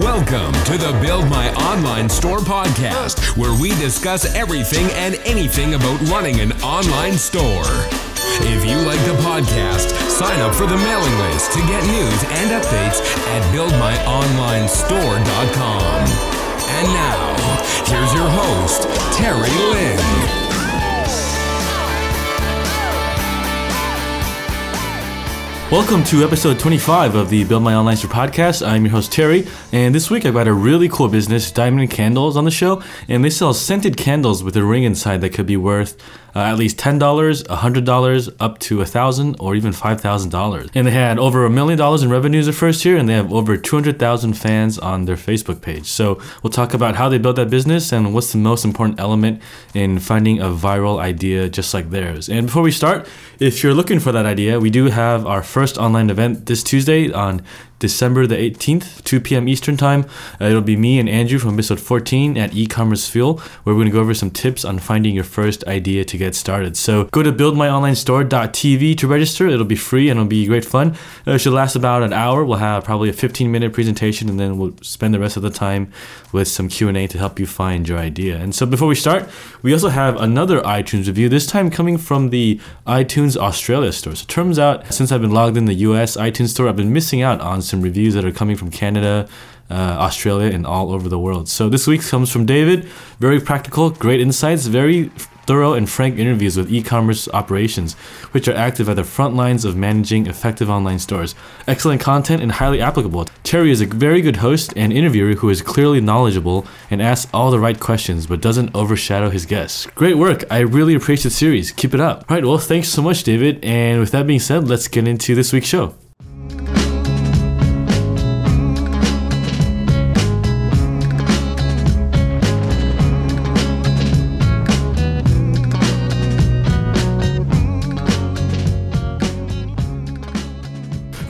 Welcome to the Build My Online Store podcast, where we discuss everything and anything about running an online store. If you like the podcast, sign up for the mailing list to get news and updates at buildmyonlinestore.com. And now, here's your host, Terry Lin. Welcome to episode 25 of the Build My Online Store podcast. I'm your host Terry, and this week I've got a really cool business, Diamond Candles, on the show, and they sell scented candles with a ring inside that could be worth uh, at least $10, $100, up to 1,000 or even $5,000. And they had over a million dollars in revenues the first year, and they have over 200,000 fans on their Facebook page. So we'll talk about how they built that business and what's the most important element in finding a viral idea just like theirs. And before we start, if you're looking for that idea, we do have our first online event this Tuesday on December the 18th, 2 p.m. Eastern Time. Uh, it'll be me and Andrew from episode 14 at e-commerce fuel, where we're going to go over some tips on finding your first idea to get started. So go to buildmyonlinestore.tv to register. It'll be free and it'll be great fun. Uh, it should last about an hour. We'll have probably a 15 minute presentation and then we'll spend the rest of the time with some Q&A to help you find your idea. And so before we start, we also have another iTunes review, this time coming from the iTunes Australia store. So it turns out since I've been logged in the US iTunes store, I've been missing out on some reviews that are coming from Canada, uh, Australia, and all over the world. So this week comes from David. Very practical, great insights, very thorough and frank interviews with e-commerce operations, which are active at the front lines of managing effective online stores. Excellent content and highly applicable. Terry is a very good host and interviewer who is clearly knowledgeable and asks all the right questions, but doesn't overshadow his guests. Great work. I really appreciate the series. Keep it up. All right. Well, thanks so much, David. And with that being said, let's get into this week's show.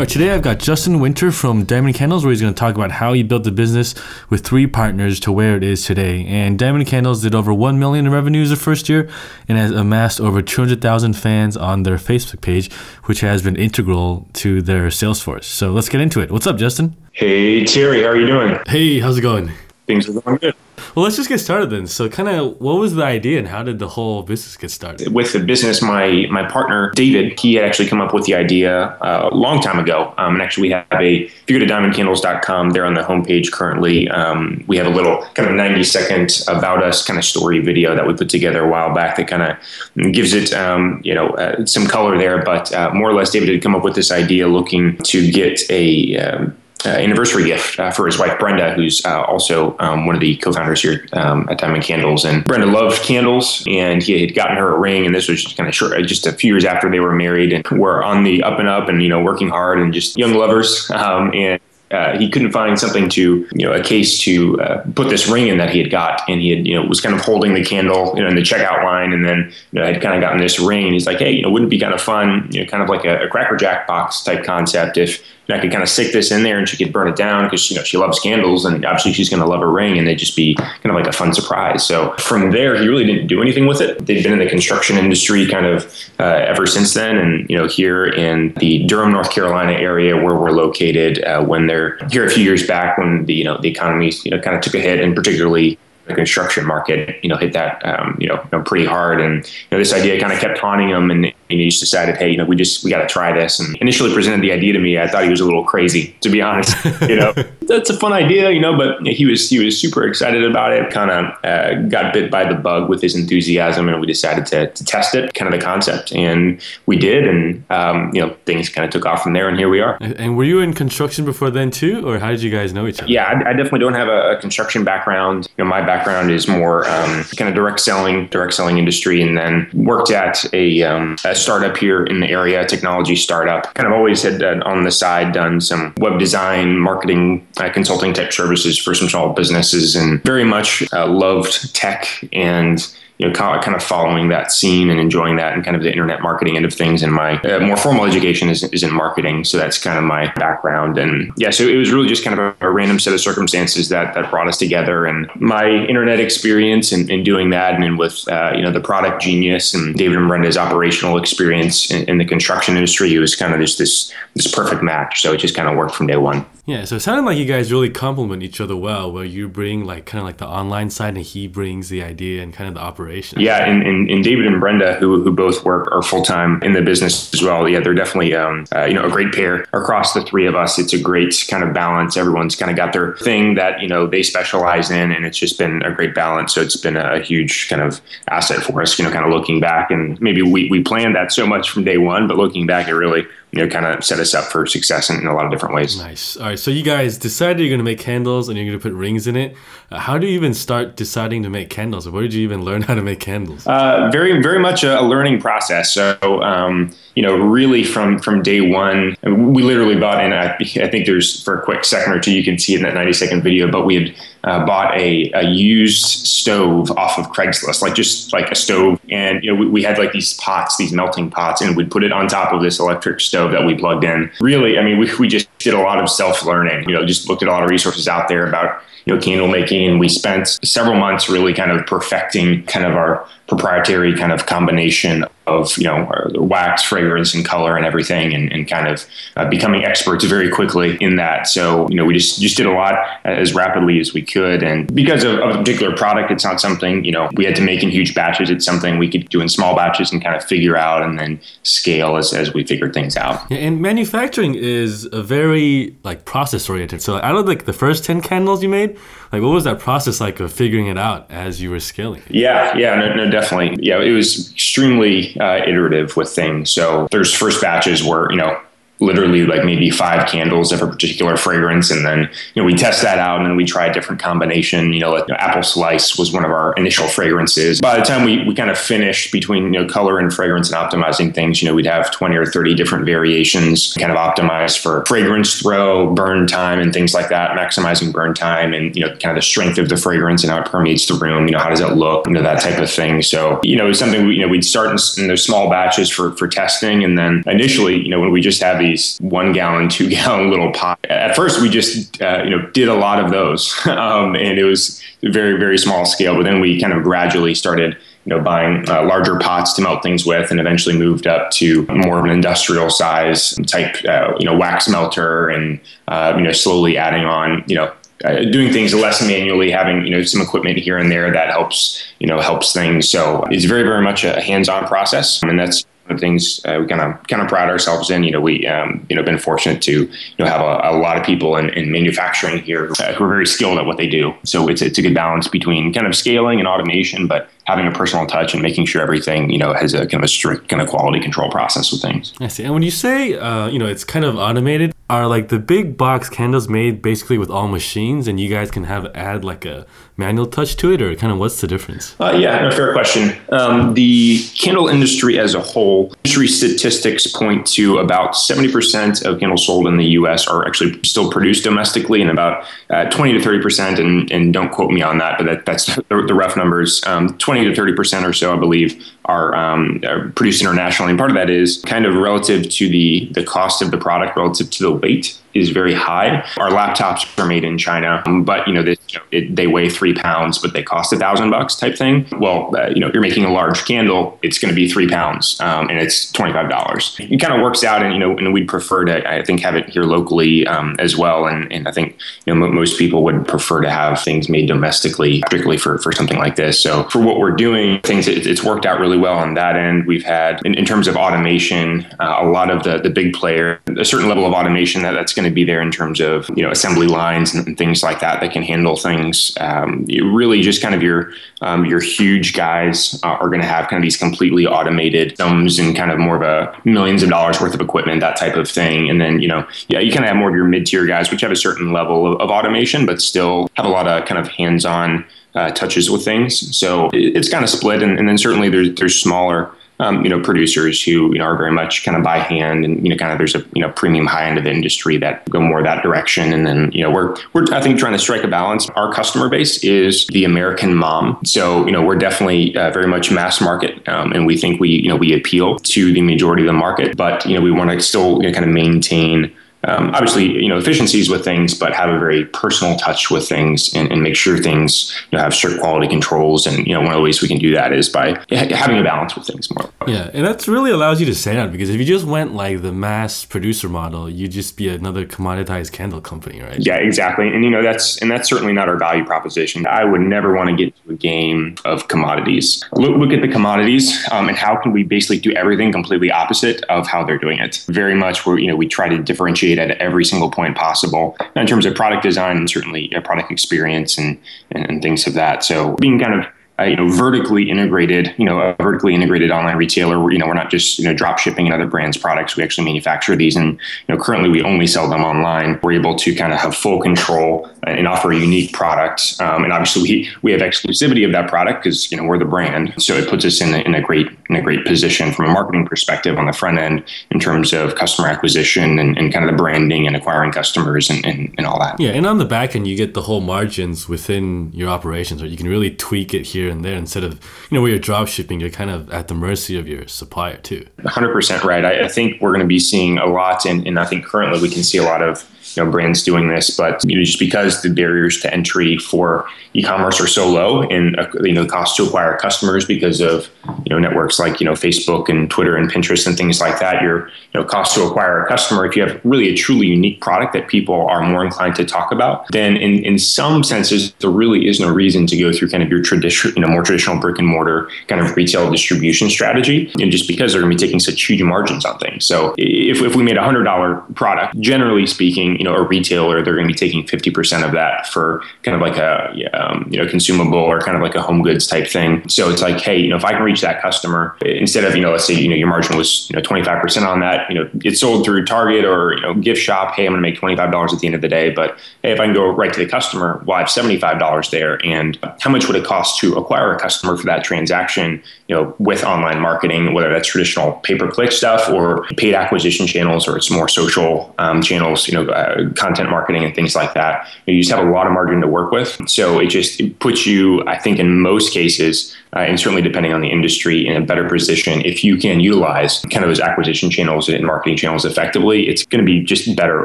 All right, today I've got Justin Winter from Diamond Candles, where he's going to talk about how he built the business with three partners to where it is today. And Diamond Candles did over one million in revenues the first year, and has amassed over 200,000 fans on their Facebook page, which has been integral to their sales force. So let's get into it. What's up, Justin? Hey Terry, how are you doing? Hey, how's it going? Things are going good. Well, let's just get started then. So, kind of, what was the idea, and how did the whole business get started? With the business, my my partner David, he had actually come up with the idea uh, a long time ago. Um, and actually, we have a if you go to diamondcandles.com, there on the homepage currently, um, we have a little kind of 90 second about us kind of story video that we put together a while back that kind of gives it um, you know uh, some color there. But uh, more or less, David had come up with this idea looking to get a um, uh, anniversary gift uh, for his wife Brenda, who's uh, also um, one of the co-founders here um, at Diamond Candles. And Brenda loved candles, and he had gotten her a ring. And this was just kind of short, just a few years after they were married, and were on the up and up, and you know, working hard, and just young lovers. Um, and uh, he couldn't find something to, you know, a case to uh, put this ring in that he had got, and he had, you know, was kind of holding the candle, you know, in the checkout line, and then, you know, had kind of gotten this ring. He's like, hey, you know, wouldn't it be kind of fun, you know, kind of like a, a Cracker Jack box type concept if I could kind of stick this in there and she could burn it down because you know she loves candles and obviously she's going to love a ring and they'd just be kind of like a fun surprise. So from there, he really didn't do anything with it. They'd been in the construction industry kind of uh, ever since then, and you know here in the Durham, North Carolina area where we're located, uh, when they're here a few years back when the you know the economy you know kind of took a hit and particularly the construction market, you know, hit that, um, you, know, pretty hard. And you know, this idea kind of kept haunting him, and, and he just decided, hey, you know, we just we got to try this. And initially presented the idea to me, I thought he was a little crazy, to be honest. you know, that's a fun idea, you know, but he was he was super excited about it. Kind of uh, got bit by the bug with his enthusiasm, and we decided to, to test it, kind of the concept, and we did, and um, you know, things kind of took off from there, and here we are. And were you in construction before then too, or how did you guys know each other? Yeah, I, I definitely don't have a, a construction background. You know, my background is more um, kind of direct selling, direct selling industry, and then worked at a, um, a startup here in the area, technology startup. Kind of always had uh, on the side done some web design, marketing, uh, consulting type services for some small businesses, and very much uh, loved tech and you know, kind of following that scene and enjoying that and kind of the internet marketing end of things. And my uh, more formal education is, is in marketing. So that's kind of my background. And yeah, so it was really just kind of a, a random set of circumstances that, that brought us together. And my internet experience in, in doing that and then with, uh, you know, the product genius and David and Brenda's operational experience in, in the construction industry, it was kind of just this, this perfect match. So it just kind of worked from day one. Yeah, so it sounded like you guys really complement each other well, where you bring like kind of like the online side and he brings the idea and kind of the operation. Yeah, and, and, and David and Brenda, who, who both work, are full time in the business as well. Yeah, they're definitely um, uh, you know a great pair across the three of us. It's a great kind of balance. Everyone's kind of got their thing that you know they specialize in, and it's just been a great balance. So it's been a huge kind of asset for us. You know, kind of looking back, and maybe we we planned that so much from day one, but looking back, it really you know, kind of set us up for success in, in, a lot of different ways. Nice. All right. So you guys decided you're going to make candles and you're going to put rings in it. Uh, how do you even start deciding to make candles? Where did you even learn how to make candles? Uh, very, very much a, a learning process. So, um, you know, really from from day one, we literally bought in. I, I, think there's for a quick second or two, you can see in that 90 second video, but we had uh, bought a, a used stove off of Craigslist, like just like a stove, and you know, we, we had like these pots, these melting pots, and we'd put it on top of this electric stove that we plugged in. Really, I mean, we, we just did a lot of self learning, you know, just looked at a lot of resources out there about, you know, candle making. And we spent several months really kind of perfecting kind of our proprietary kind of combination of you know wax, fragrance, and color and everything, and, and kind of uh, becoming experts very quickly in that. So you know we just just did a lot as rapidly as we could, and because of, of a particular product, it's not something you know we had to make in huge batches. It's something we could do in small batches and kind of figure out and then scale as, as we figured things out. Yeah, and manufacturing is a very like process oriented. So out of like the first ten candles you made, like what was that process like of figuring it out as you were scaling? Yeah, yeah, no, no definitely. Yeah, it was extremely uh, iterative with things. So there's first batches where, you know, literally like maybe five candles of a particular fragrance and then you know we test that out and then we try a different combination you know like you know, apple slice was one of our initial fragrances by the time we, we kind of finished between you know color and fragrance and optimizing things you know we'd have 20 or 30 different variations kind of optimized for fragrance throw burn time and things like that maximizing burn time and you know kind of the strength of the fragrance and how it permeates the room you know how does it look you know that type of thing so you know it's something we, you know we'd start in, in those small batches for for testing and then initially you know when we just have these these one gallon, two gallon little pot. At first, we just uh, you know did a lot of those, um, and it was very very small scale. But then we kind of gradually started you know buying uh, larger pots to melt things with, and eventually moved up to more of an industrial size type uh, you know wax melter, and uh, you know slowly adding on you know uh, doing things less manually, having you know some equipment here and there that helps you know helps things. So it's very very much a hands-on process, and that's things uh, we kind of kind of pride ourselves in. You know, we um, you know been fortunate to you know have a, a lot of people in, in manufacturing here uh, who are very skilled at what they do. So it's it's a good balance between kind of scaling and automation, but having a personal touch and making sure everything you know has a kind of a strict kind of quality control process with things. I see. And when you say uh, you know it's kind of automated, are like the big box candles made basically with all machines, and you guys can have add like a manual touch to it, or kind of what's the difference? Uh, yeah, no, fair question. Um, the candle industry as a whole, industry statistics point to about 70% of candles sold in the U.S. are actually still produced domestically, and about uh, 20 to 30%, and, and don't quote me on that, but that, that's the, the rough numbers. Um, 20 to 30% or so, I believe, are, um, are produced internationally, and part of that is kind of relative to the the cost of the product relative to the weight is very high. Our laptops are made in China, but you know, this, you know it, they weigh three pounds, but they cost a thousand bucks type thing. Well, uh, you know, you're making a large candle, it's going to be three pounds, um, and it's twenty five dollars. It kind of works out, and you know, and we'd prefer to, I think, have it here locally um, as well. And, and I think you know, m- most people would prefer to have things made domestically, particularly for for something like this. So for what we're doing, things it, it's worked out really well on that end. We've had, in, in terms of automation, uh, a lot of the the big player, a certain level of automation that that's going to be there in terms of you know assembly lines and, things like that that can handle things. Um, really, just kind of your um, your huge guys uh, are going to have kind of these completely automated thumbs and kind of more of a millions of dollars worth of equipment, that type of thing. And then you know, yeah, you kind of have more of your mid tier guys, which have a certain level of, of automation, but still have a lot of kind of hands on. Uh, touches with things, so it's kind of split, and, and then certainly there's there's smaller um, you know, producers who, you know, are very much kind of by hand and, you know, kind of there's a, you know, premium high end of the industry that go more that direction. And then, you know, we're, we're, I think trying to strike a balance. Our customer base is the American mom. So, you know, we're definitely uh, very much mass market. Um, and we think we, you know, we appeal to the majority of the market, but, you know, we want to still you know, kind of maintain um, obviously, you know, efficiencies with things, but have a very personal touch with things and, and make sure things you know, have strict quality controls. And you know, one of the ways we can do that is by having a balance with things more. Yeah, and that really allows you to stand out because if you just went like the mass producer model, you'd just be another commoditized candle company, right? Yeah, exactly. And you know, that's and that's certainly not our value proposition. I would never want to get into a game of commodities. Look, look at the commodities um, and how can we basically do everything completely opposite of how they're doing it. Very much where you know we try to differentiate at every single point possible in terms of product design and certainly product experience and, and, and things of that. So being kind of uh, you know, vertically integrated, you know, a vertically integrated online retailer. You know, we're not just you know drop shipping another brand's products. We actually manufacture these, and you know, currently we only sell them online. We're able to kind of have full control and offer a unique product. Um, and obviously, we we have exclusivity of that product because you know we're the brand. So it puts us in a, in a great in a great position from a marketing perspective on the front end in terms of customer acquisition and, and kind of the branding and acquiring customers and, and, and all that. Yeah, and on the back end, you get the whole margins within your operations, or you can really tweak it here and there instead of you know where you're drop shipping you're kind of at the mercy of your supplier too. 100% right. I, I think we're going to be seeing a lot and, and i think currently we can see a lot of you know brands doing this but you know just because the barriers to entry for e-commerce are so low and uh, you know the cost to acquire customers because of you know networks like you know Facebook and Twitter and Pinterest and things like that your you know cost to acquire a customer if you have really a truly unique product that people are more inclined to talk about then in in some senses there really is no reason to go through kind of your traditional you know more traditional brick and mortar kind of retail distribution strategy and just because they're going to be taking such huge margins on things. So if, if we made a hundred dollar product generally speaking you know a retailer they're going to be taking 50% of that for kind of like a um, you know consumable or kind of like a home goods type thing so it's like hey you know if i can reach that customer instead of you know let's say you know your margin was you know 25% on that you know it's sold through target or you know gift shop hey i'm going to make $25 at the end of the day but hey if i can go right to the customer well i have $75 there and how much would it cost to acquire a customer for that transaction you know with online marketing whether that's traditional pay per click stuff or paid acquisition channels or it's more social um, channels you know uh, content marketing and things like that. You just have a lot of margin to work with. So it just it puts you, I think, in most cases, uh, and certainly depending on the industry, in a better position if you can utilize kind of those acquisition channels and marketing channels effectively. It's going to be just better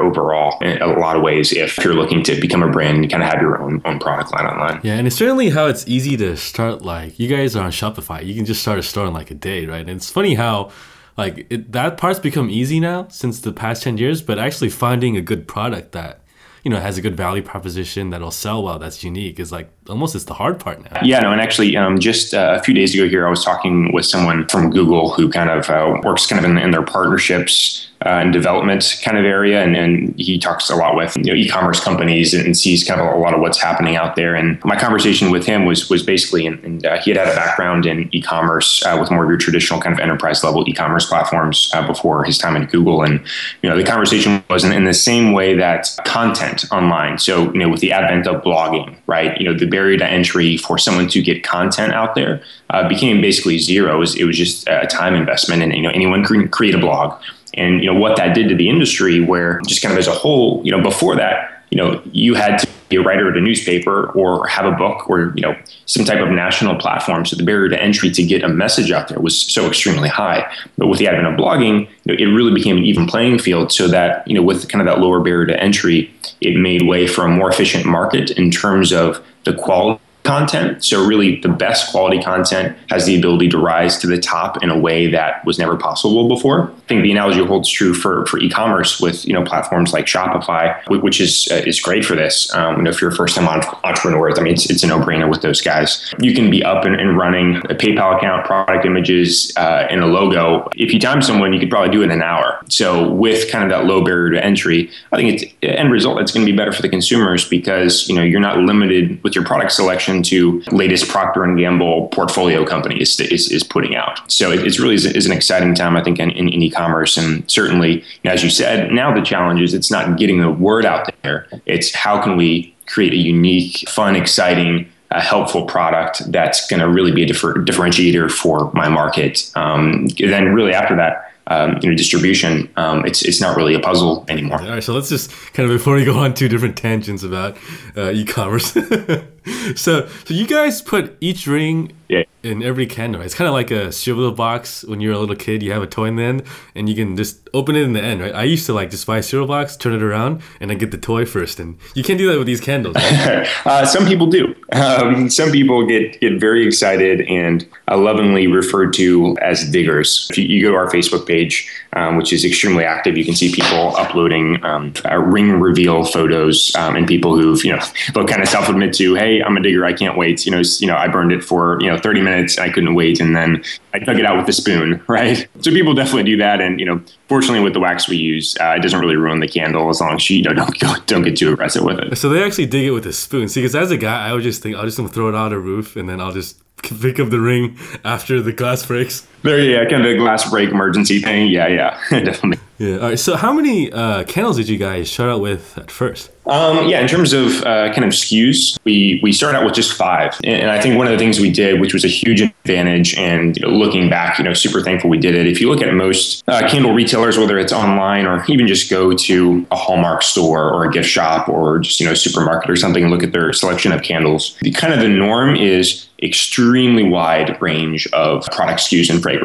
overall in a lot of ways if you're looking to become a brand and kind of have your own own product line online. Yeah, and it's certainly how it's easy to start. Like you guys are on Shopify, you can just start a store in like a day, right? And it's funny how like it, that part's become easy now since the past 10 years but actually finding a good product that you know has a good value proposition that'll sell well that's unique is like almost it's the hard part now yeah no and actually um, just uh, a few days ago here i was talking with someone from google who kind of uh, works kind of in, in their partnerships uh, and development kind of area. And, and, he talks a lot with you know, e-commerce companies and, sees kind of a lot of what's happening out there. And my conversation with him was was basically, and, and uh, he had had a background in e-commerce uh, with more of your traditional kind of enterprise level e-commerce platforms uh, before his time at Google. And you know, the conversation was in, in, the same way that content online. So you know, with the advent of blogging, right? You know, the barrier to entry for someone to get content out there uh, became basically zero. It was, it was just a time investment, and you know, anyone can create a blog and you know what that did to the industry where just kind of as a whole you know before that you know you had to be a writer at a newspaper or have a book or you know some type of national platform. So the barrier to entry to get a message out there was so extremely high. But with the advent of blogging you know, it really became an even playing field so that you know with kind of that lower barrier to entry it made way for a more efficient market in terms of the quality content. So really the best quality content has the ability to rise to the top in a way that was never possible before. I think the analogy holds true for, for e-commerce with, you know, platforms like Shopify, which is uh, is great for this. Um, you know, if you're a first-time entrepreneur, I mean, it's, it's a no-brainer with those guys. You can be up and, and running a PayPal account, product images, uh, and a logo. If you time someone, you could probably do it in an hour. So with kind of that low barrier to entry, I think it's end result, it's going to be better for the consumers because, you know, you're not limited with your product selection to latest Procter and Gamble portfolio company is, is, putting out. So it, it's really is, is, an exciting time, I think, in, in, in e-commerce. And certainly, as you said, now the challenge is it's not getting the word out there. It's how can we create a unique, fun, exciting, a helpful product that's going to really be a differ- differentiator for my market. Um, then, really after that, um, you know, distribution, um, it's it's not really a puzzle anymore. All right, so let's just kind of before we go on two different tangents about uh, e-commerce. so so you guys put each ring Yeah. in every candle. It's kind of like a cereal box when you're a little kid. You have a toy in the end, and you can just open it in the end, right? I used to like just buy a cereal box, turn it around, and then get the toy first. And you can't do that with these candles. Right? uh, some people do. Um, some people get get very excited and uh, lovingly referred to as diggers. If you, you go to our Facebook page, um, which is extremely active, you can see people uploading um, uh, ring reveal photos um, and people who've you know they'll kind of self admit to, hey, I'm a digger. I can't wait. You know, you know, I burned it for you know 30 minutes. I couldn't wait, and then I dug it out with a spoon, right? So people definitely do that, and you know, fortunately with the wax we use, uh, it doesn't really ruin the candle as long as you, you know, don't go, don't get too aggressive with it. So they actually dig it with a spoon. See, because as a guy, I would just think I'll just throw it on a roof, and then I'll just pick up the ring after the glass breaks. There, yeah, kind of a glass break emergency thing. Yeah, yeah, definitely. Yeah. All right. So how many uh, candles did you guys start out with at first? Um, yeah, in terms of uh, kind of SKUs, we we started out with just five, and I think one of the things we did, which was a huge advantage, and you know, looking back, you know, super thankful we did it. If you look at most uh, candle retailers, whether it's online or even just go to a Hallmark store or a gift shop or just you know supermarket or something, and look at their selection of candles. The kind of the norm is extremely wide range of product SKUs and fragrances,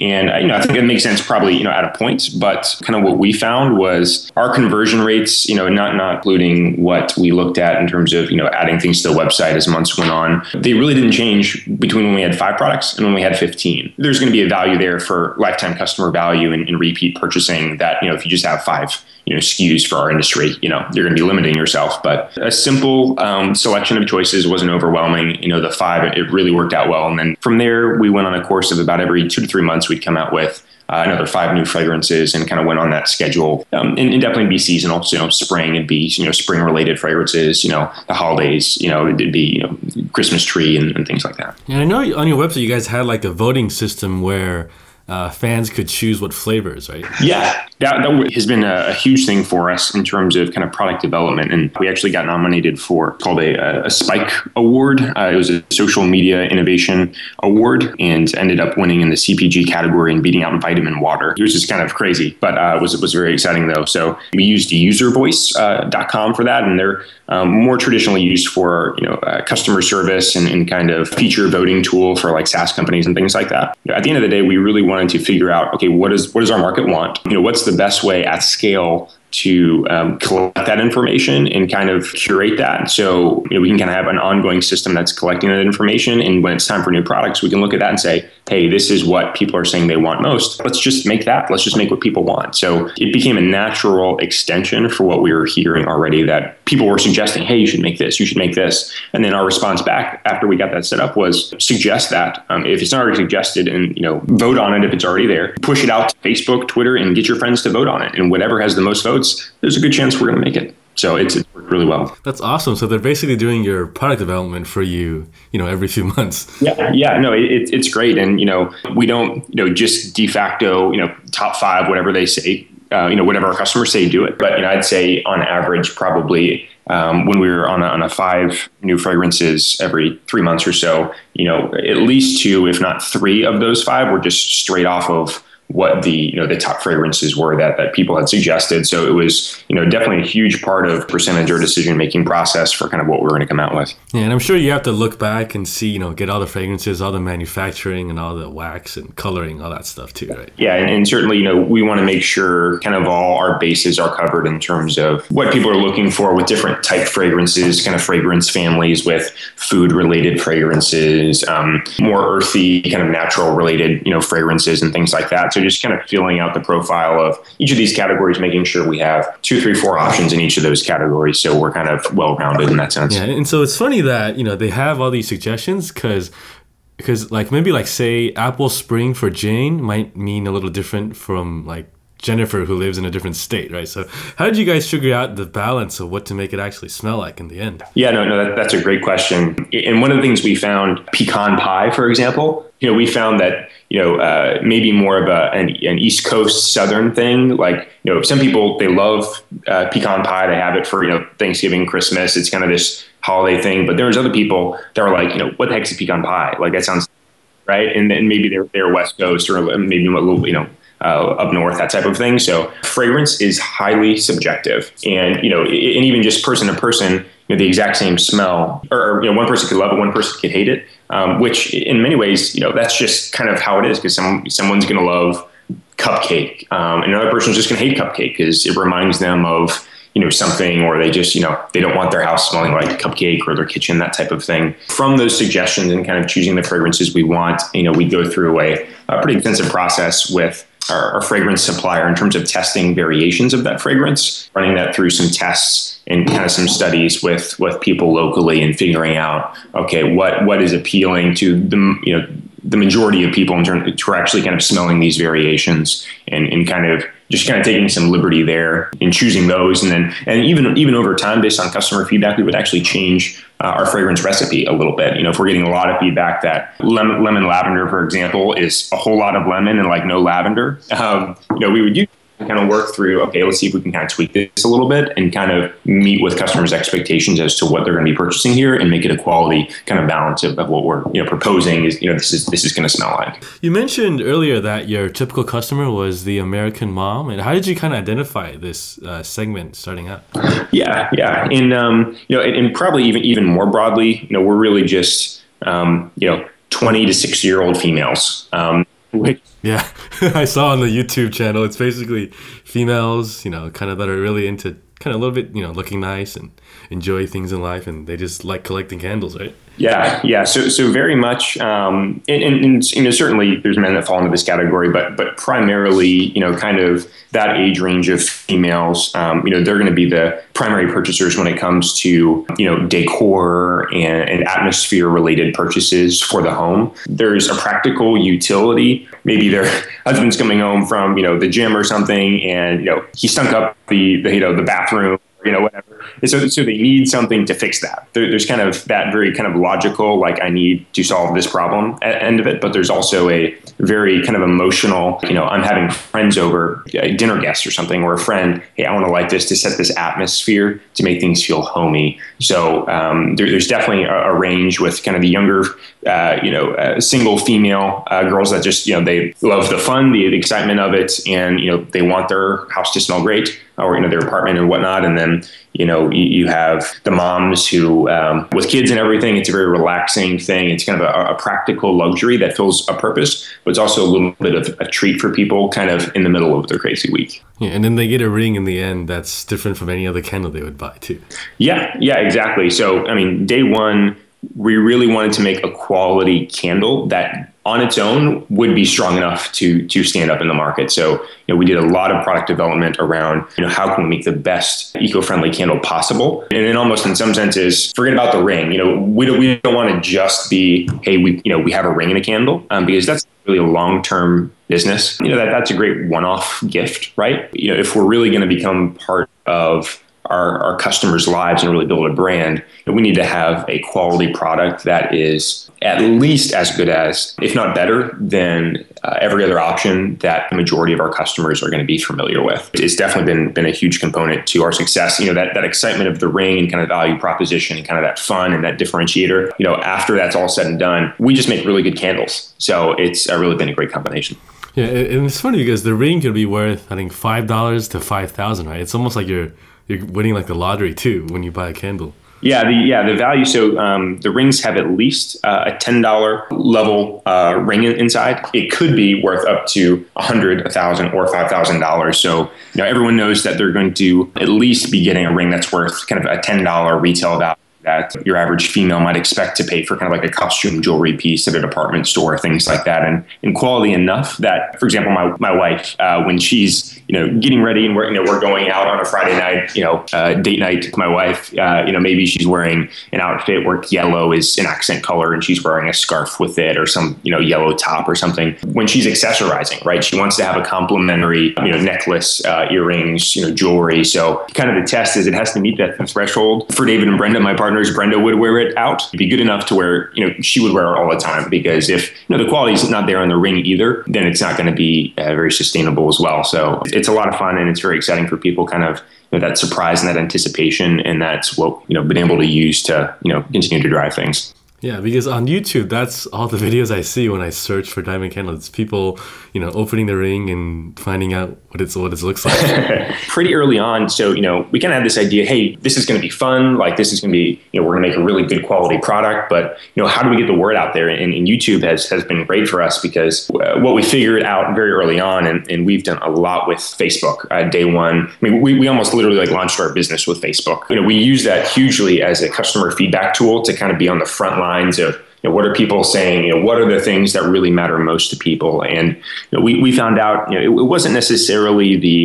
and uh, you know I think it makes sense probably you know at a point, but kind of what we found was our conversion rates, you know, not not including what we looked at in terms of you know adding things to the website as months went on. They really didn't change between when we had five products and when we had 15. There's going to be a value there for lifetime customer value and, and repeat purchasing. That you know if you just have five you know SKUs for our industry, you know you're going to be limiting yourself. But a simple um, selection of choices wasn't overwhelming. You know the five it really worked out well, and then from there we went on a course of about every two to three months we'd come out with uh, another five new fragrances and kind of went on that schedule. Um, and, and, definitely be seasonal. So, you know, spring and be, you know, spring related fragrances, you know, the holidays, you know, it'd be, you know, Christmas tree and, and things like that. And I know on your website you guys had like a voting system where uh, fans could choose what flavors, right? Yeah, that, that has been a, huge thing for us in terms of kind of product development. And we actually got nominated for called a, a Spike Award. Uh, it was a social media innovation award and ended up winning in the CPG category and beating out vitamin water. It was just kind of crazy, but uh, it was, was very exciting though. So we used uservoice.com uh, for that. And they're um, more traditionally used for, you know, uh, customer service and, and kind of feature voting tool for like SaaS companies and things like that. At the end of the day, we really wanted to figure out, okay, what is what does our market want? You know, what's the best way at scale to um, collect that information and kind of curate that. So you know, we can kind of have an ongoing system that's collecting that information. And when it's time for new products, we can look at that and say, hey, this is what people are saying they want most. Let's just make that. Let's just make what people want. So it became a natural extension for what we were hearing already that people were suggesting, hey, you should make this, you should make this. And then our response back after we got that set up was suggest that. Um, if it's not already suggested and, you know, vote on it if it's already there, push it out to Facebook, Twitter, and get your friends to vote on it. And whatever has the most votes, votes, there's a good chance we're going to make it. So it's, it's worked really well. That's awesome. So they're basically doing your product development for you, you know, every few months. Yeah, yeah, no, it, it's great, and you know, we don't, you know, just de facto, you know, top five, whatever they say, uh, you know, whatever our customers say, do it. But you know, I'd say on average, probably um, when we were on a, on a five new fragrances every three months or so, you know, at least two, if not three of those five were just straight off of what the you know the top fragrances were that that people had suggested. So it was you know definitely a huge part of percentage or decision making process for kind of what we are going to come out with. Yeah, and I'm sure you have to look back and see you know get all the fragrances, all the manufacturing, and all the wax and coloring, all that stuff too, right? Yeah, and, and certainly you know we want to make sure kind of all our bases are covered in terms of what people are looking for with different type fragrances, kind of fragrance families with food related fragrances, um, more earthy kind of natural related you know fragrances and things like that. So just kind of filling out the profile of each of these categories, making sure we have two, three, four options in each of those categories. So we're kind of well rounded in that sense. Yeah. And so it's funny that, you know, they have all these suggestions because because like maybe like say apple spring for jane might mean a little different from like Jennifer, who lives in a different state, right? So, how did you guys figure out the balance of what to make it actually smell like in the end? Yeah, no, no, that, that's a great question. And one of the things we found, pecan pie, for example, you know, we found that you know uh, maybe more of a an, an, East Coast Southern thing. Like you know, some people they love uh, pecan pie. They have it for you know Thanksgiving, Christmas. It's kind of this holiday thing. But there's other people that are like, you know, what the heck's a pecan pie? Like that sounds right. And then maybe they're they're West Coast or maybe a little you know uh, up north, that type of thing. So fragrance is highly subjective, and you know, and even just person to person, you know, the exact same smell, or you know, one person could love it, one person could hate it. Um, which in many ways, you know, that's just kind of how it is because some, someone's going to love cupcake, um, and another person's just going to hate cupcake because it reminds them of you know something or they just you know they don't want their house smelling like cupcake or their kitchen that type of thing from those suggestions and kind of choosing the fragrances we want you know we go through a, a pretty extensive process with our, our, fragrance supplier in terms of testing variations of that fragrance running that through some tests and kind of some studies with with people locally and figuring out okay what what is appealing to the you know the majority of people in terms are actually kind of smelling these variations and, and kind of just kind of taking some liberty there in choosing those. And then and even even over time based on customer feedback we would actually change uh, our fragrance recipe a little bit. You know if we're getting a lot of feedback that lemon, lemon lavender for example is a whole lot of lemon and like no lavender um, you know we would use kind of work through okay let's see if we can kind of tweak this a little bit and kind of meet with customers expectations as to what they're going to be purchasing here and make it a quality kind of balance of, of what we're you know proposing is you know this is this is going to smell like. You mentioned earlier that your typical customer was the american mom and how did you kind of identify this uh, segment starting out yeah yeah and um, you know and, and, probably even even more broadly you know we're really just um, you know 20 to 60 year old females. Um, yeah, I saw on the YouTube channel. It's basically females, you know, kind of that are really into kind of a little bit, you know, looking nice and enjoy things in life, and they just like collecting candles, right? Yeah, yeah. So, so very much, um, and, and, and, you know, certainly there's men that fall into this category, but but primarily, you know, kind of that age range of females, um, you know, they're going to be the primary purchasers when it comes to you know decor and, and atmosphere related purchases for the home. There's a practical utility. Maybe their husband's coming home from you know the gym or something, and you know he stunk up the, the you know the bathroom you know, whatever. And so, so they need something to fix that. There, there's kind of that very kind of logical, like I need to solve this problem at end of it. But there's also a very kind of emotional, you know, I'm having friends over, dinner guests or something, or a friend. Hey, I want to like this to set this atmosphere to make things feel homey. So um, there, there's definitely a, a, range with kind of the younger, uh, you know, uh, single female uh, girls that just, you know, they love the fun, the, the excitement of it, and you know, they want their house to smell great or you know their apartment and whatnot. And then you know you, you have the moms who um, with kids and everything it's a very relaxing thing. It's kind of a, a, practical luxury that fills a purpose but it's also a little bit of a treat for people kind of in the middle of their crazy week. Yeah and then they get a ring in the end that's different from any other candle they would buy too. Yeah yeah exactly. So i mean day one we really wanted to make a quality candle that on its own would be strong enough to to stand up in the market. So, you know, we did a lot of product development around, you know, how can we make the best eco-friendly candle possible? And then almost in some senses, forget about the ring. You know, we don't, we don't want to just be, hey, we you know, we have a ring in a candle um, because that's really a long-term business. You know, that that's a great one-off gift, right? You know, if we're really going to become part of our, our customers' lives and really build a brand, we need to have a quality product that is at least as good as, if not better, than uh, every other option that the majority of our customers are going to be familiar with. It's definitely been been a huge component to our success. You know, that, that excitement of the ring and kind of value proposition and kind of that fun and that differentiator. You know, after that's all said and done, we just make really good candles. So it's uh, really been a great combination. Yeah, and it's funny because the ring could be worth, I think, five dollars to five thousand, right? It's almost like you're you're winning like the lottery too when you buy a candle. Yeah, the yeah the value. So um, the rings have at least uh, a ten dollar level uh, ring inside. It could be worth up to a hundred, a thousand, or five thousand dollars. So you know everyone knows that they're going to at least be getting a ring that's worth kind of a ten dollar retail value that your average female might expect to pay for kind of like a costume jewelry piece at a department store, things like that, and in quality enough that, for example, my, my wife, uh, when she's you know getting ready and we're you know we're going out on a Friday night, you know, uh, date night with my wife, uh, you know, maybe she's wearing an outfit where yellow is an accent color and she's wearing a scarf with it or some you know yellow top or something. When she's accessorizing, right, she wants to have a complementary you know necklace, uh, earrings, you know, jewelry. So kind of the test is it has to meet that threshold. For David and Brenda, my partner partners, Brenda would wear it out. It'd be good enough to where, you know, she would wear it all the time because if, you know, the quality is not there on the ring either, then it's not going to be uh, very sustainable as well. So it's a lot of fun and it's very exciting for people kind of you know, that surprise and that anticipation. And that's what, you know, been able to use to, you know, continue to drive things. Yeah, because on YouTube, that's all the videos I see when I search for diamond candles. People, you know, opening the ring and finding out what it's what it looks like. Pretty early on, so you know, we kind of had this idea. Hey, this is going to be fun. Like this is going to be, you know, we're going to make a really good quality product. But you know, how do we get the word out there? And, and YouTube has has been great for us because uh, what we figured out very early on, and, and we've done a lot with Facebook. Uh, day one, I mean, we we almost literally like launched our business with Facebook. You know, we use that hugely as a customer feedback tool to kind of be on the front line lines of you know, what are people saying? You know, what are the things that really matter most to people? And you know, we we found out you know, it, it wasn't necessarily the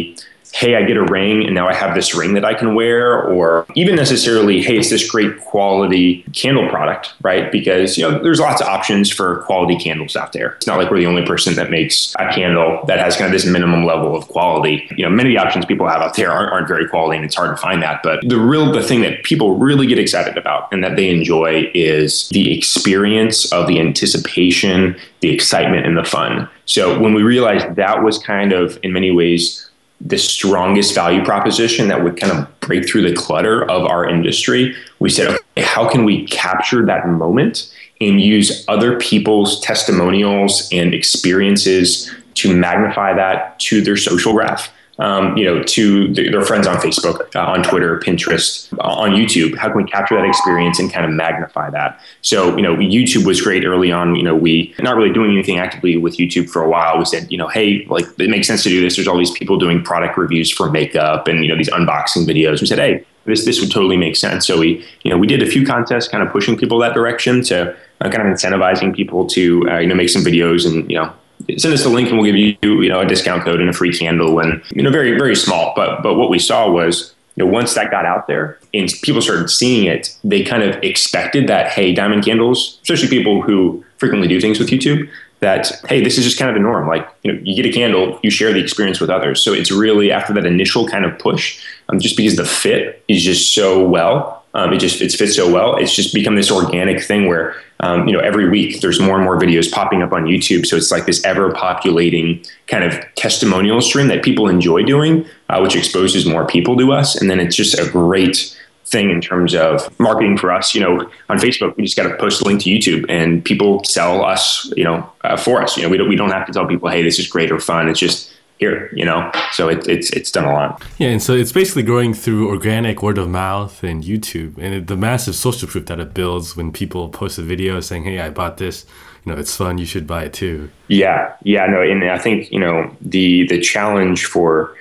hey, I get a ring and now I have this ring that I can wear, or even necessarily, hey, it's this great quality candle product, right? Because you know, there's lots of options for quality candles out there. It's not like we're the only person that makes a candle that has kind of this minimum level of quality. You know, many of the options people have out there aren't, aren't very quality, and it's hard to find that. But the real the thing that people really get excited about and that they enjoy is the experience of the anticipation, the excitement, and the fun. So when we realized that was kind of in many ways the strongest value proposition that would kind of break through the clutter of our industry, we said, okay, how can we capture that moment and use other people's testimonials and experiences to magnify that to their social graph? Um, you know, to their friends on Facebook, uh, on Twitter, Pinterest, uh, on YouTube. How can we capture that experience and kind of magnify that? So, you know, YouTube was great early on. You know, we not really doing anything actively with YouTube for a while. We said, you know, hey, like it makes sense to do this. There's all these people doing product reviews for makeup and you know these unboxing videos. We said, hey, this this would totally make sense. So we, you know, we did a few contests, kind of pushing people that direction to uh, kind of incentivizing people to, uh, you know, make some videos and you know send us the link and we'll give you you know a discount code and a free candle and you know very very small. But but what we saw was you know once that got out there and people started seeing it they kind of expected that hey diamond candles especially people who frequently do things with youtube that hey this is just kind of the norm. Like you know you get a candle you share the experience with others. So it's really after that initial kind of push um, just because the fit is just so well um, it just it fits so well. It's just become this organic thing where um, you know every week there's more and more videos popping up on YouTube. So it's like this ever populating kind of testimonial stream that people enjoy doing, uh, which exposes more people to us. And then it's just a great thing in terms of marketing for us. You know, on Facebook, we just got to post a link to YouTube, and people sell us. You know, uh, for us. You know, we don't we don't have to tell people, hey, this is great or fun. It's just here, you know. So it, it's it's done a lot. Yeah, and so it's basically growing through organic word of mouth and YouTube, and it, the massive social proof that it builds when people post a video saying, "Hey, I bought this." You know, it's fun. You should buy it too. Yeah, yeah, no, and I think you know the the challenge for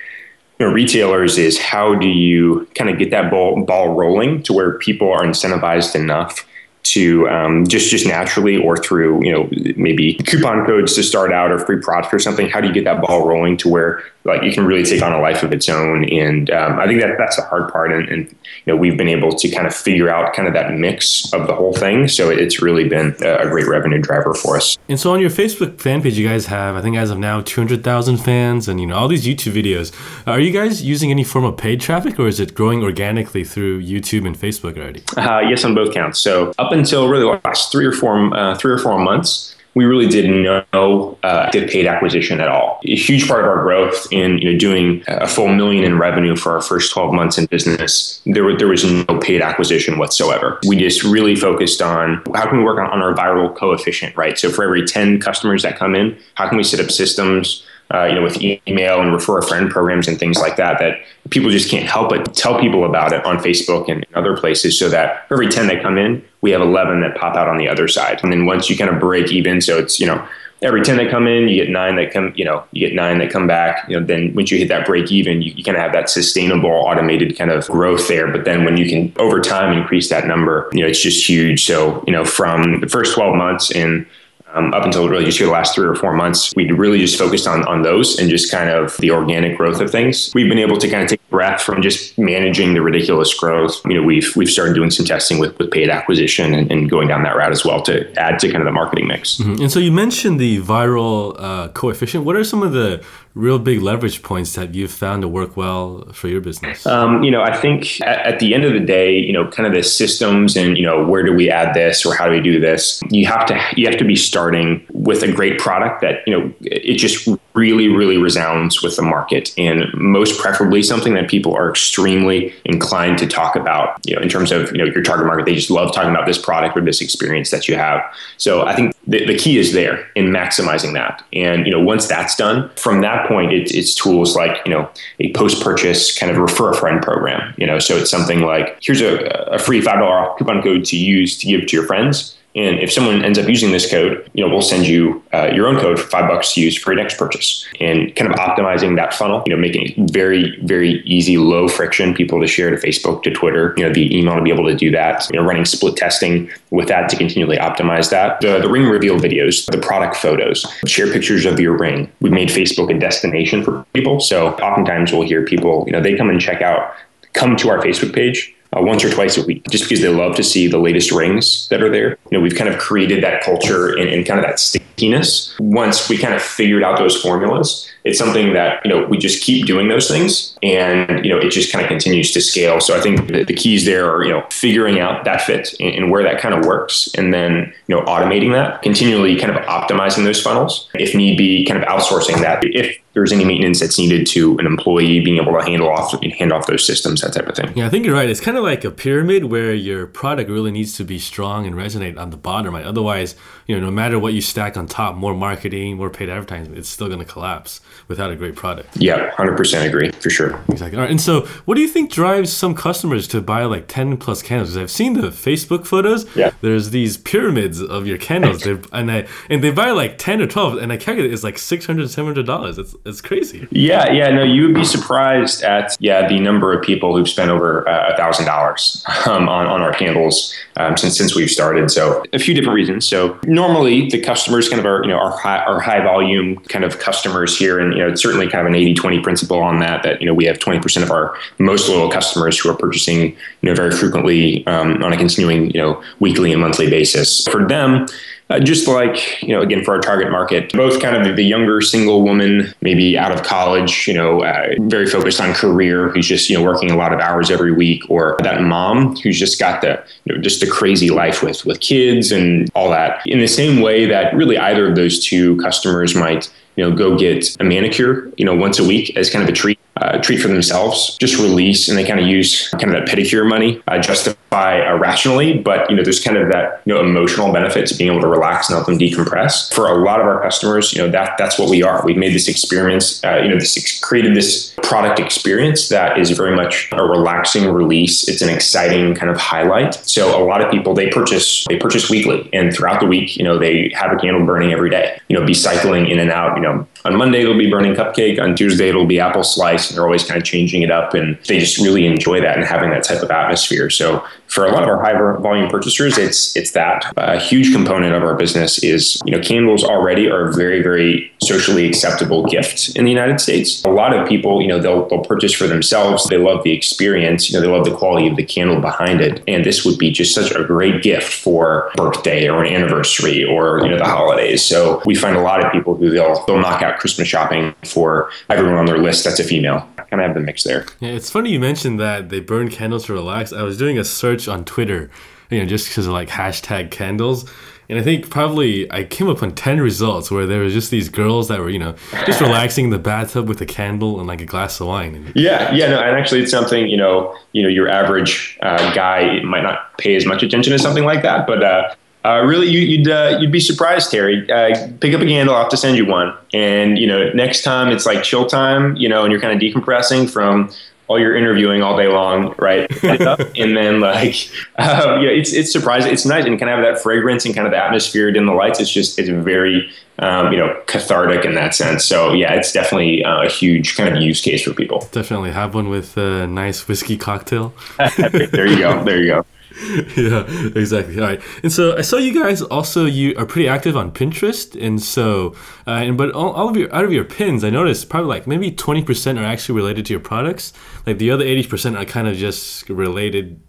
you know, retailers is how do you kind of get that ball ball rolling to where people are incentivized enough to um, just just naturally or through you know maybe coupon codes to start out or free product or something? How do you get that ball rolling to where like you can really take on a life of its own. And um, i think that that's the hard part. And, and, you know we've been able to kind of figure out kind of that mix of the whole thing. So it's really been a great revenue driver for us. And so on your facebook fan page you guys have i think as of now 200000 fans and you know all these youtube videos. Are you guys using any form of paid traffic or is it growing organically through youtube and facebook already? Uh, yes on both counts. So up until really the last three or four uh, three or four months we really did no uh, paid acquisition at all. A huge part of our growth in you know doing a full million in revenue for our first 12 months in business, there, were, there was no paid acquisition whatsoever. We just really focused on how can we work on, on our viral coefficient, right? So for every 10 customers that come in, how can we set up systems uh, you know, with email and refer a friend programs and things like that, that people just can't help but tell people about it on Facebook and other places so that for every 10 that come in, we have 11 that pop out on the other side. And then once you kind of break even, so it's, you know, every 10 that come in, you get nine that come, you know, you get nine that come back, you know, then once you hit that break even, you, you kind of have that sustainable automated kind of growth there. But then when you can over time increase that number, you know, it's just huge. So, you know, from the first 12 months in um, up until really just the last three or four months, we really just focused on on those and just kind of the organic growth of things. We've been able to kind of take breath from just managing the ridiculous growth. You know, we've we've started doing some testing with, with paid acquisition and, and going down that route as well to add to kind of the marketing mix. Mm-hmm. And so you mentioned the viral uh, coefficient. What are some of the real big leverage points that you've found to work well for your business? Um, you know, I think at, at, the end of the day, you know, kind of the systems and you know where do we add this or how do we do this? You have to you have to be starting with a great product that you know it just really really resounds with the market and most preferably something that people are extremely inclined to talk about you know in terms of you know your target market they just love talking about this product or this experience that you have so i think the, the key is there in maximizing that and you know once that's done from that point it, it's tools like you know a post purchase kind of refer a friend program you know? So it's something like here's a, a free $5 coupon code to use to give to your friends and if someone ends up using this code, you know, we'll send you uh, your own code for five bucks to use for your next purchase. And kind of optimizing that funnel, you know, making it very, very easy, low friction, people to share to Facebook, to Twitter, you know, the email to be able to do that. You know, running split testing with that to continually optimize that. The, the ring reveal videos, the product photos, share pictures of your ring. We've made Facebook a destination for people. So oftentimes we'll hear people, you know, they come and check out, come to our Facebook page uh, once or twice a week, just because they love to see the latest rings that are there. You know, we've kind of created that culture and, and kind of that stickiness. Once we kind of figured out those formulas, it's something that you know we just keep doing those things, and you know it just kind of continues to scale. So I think the, the keys there are you know figuring out that fit and, and where that kind of works, and then you know automating that, continually kind of optimizing those funnels. If need be, kind of outsourcing that. If there's any maintenance that's needed to an employee being able to handle off hand off those systems, that type of thing. Yeah, I think you're right. It's kind of like a pyramid where your product really needs to be strong and resonate on the bottom. Right? Otherwise, you know, no matter what you stack on top, more marketing, more paid advertising, it's still going to collapse without a great product. Yeah, hundred percent agree for sure. Exactly. All right. And so, what do you think drives some customers to buy like ten plus candles? Because I've seen the Facebook photos. Yeah. There's these pyramids of your candles, and I and they buy like ten or twelve, and I calculate it's like 600 700 dollars. It's it's crazy. Yeah, yeah. No, you would be surprised at yeah the number of people who've spent over uh, a thousand dollars um, on on our candles um, since since we've started. So a few different reasons. So normally the customers kind of are you know our high, our high volume kind of customers here, and you know it's certainly kind of an 80-20 principle on that. That you know we have twenty percent of our most loyal customers who are purchasing you know very frequently um, on a continuing you know weekly and monthly basis. For them uh, just like you know again for our target market both kind of the younger single woman maybe out of college you know uh, very focused on career who's just you know working a lot of hours every week or that mom who's just got the you know just the crazy life with with kids and all that. In the same way that really either of those two customers might you know go get a manicure you know once a week as kind of a treat uh, treat for themselves, just release, and they kind of use kind of that pedicure money, uh, justify uh, rationally, but you know, there's kind of that you know emotional benefit to being able to relax and help them decompress. For a lot of our customers, you know, that that's what we are. We've made this experience, uh, you know, this ex- created this product experience that is very much a relaxing release. It's an exciting kind of highlight. So a lot of people they purchase they purchase weekly, and throughout the week, you know, they have a candle burning every day. You know, be cycling in and out. You know, on Monday they'll be burning cupcake. On Tuesday it'll be apple slice. And they're always kind of changing it up, and they just really enjoy that and having that type of atmosphere. So for a lot of our high volume purchasers, it's it's that a huge component of our business is you know candles already are a very very socially acceptable gift in the United States. A lot of people you know they'll they'll purchase for themselves. They love the experience. You know they love the quality of the candle behind it, and this would be just such a great gift for birthday or an anniversary or you know the holidays. So we find a lot of people who they'll they'll knock out Christmas shopping for everyone on their list that's a female. Kind of have the mix there. Yeah, it's funny you mentioned that they burn candles to relax. I was doing a search on Twitter, you know, just because of like hashtag candles. And I think probably I came up on 10 results where there was just these girls that were, you know, just relaxing in the bathtub with a candle and like a glass of wine. Yeah, yeah, no, and actually it's something, you know, you know, your average uh, guy might not pay as much attention to something like that, but uh, uh, really, you, would uh, you'd be surprised, Terry. Uh, pick up a candle. I'll have to send you one. And you know, next time it's like chill time. You know, and you're kind of decompressing from all your interviewing all day long, right? and then like, um, yeah, it's it's surprising. It's nice and kind of have that fragrance and kind of the atmosphere in the lights. It's just it's very um, you know cathartic in that sense. So yeah, it's definitely uh, a huge kind of use case for people. Definitely have one with a nice whiskey cocktail. there you go. There you go. yeah, exactly. All right. And so I saw you guys also you are pretty active on Pinterest, and so uh, and but all, all of your out of your pins, I noticed probably like maybe twenty percent are actually related to your products. Like the other eighty percent are kind of just related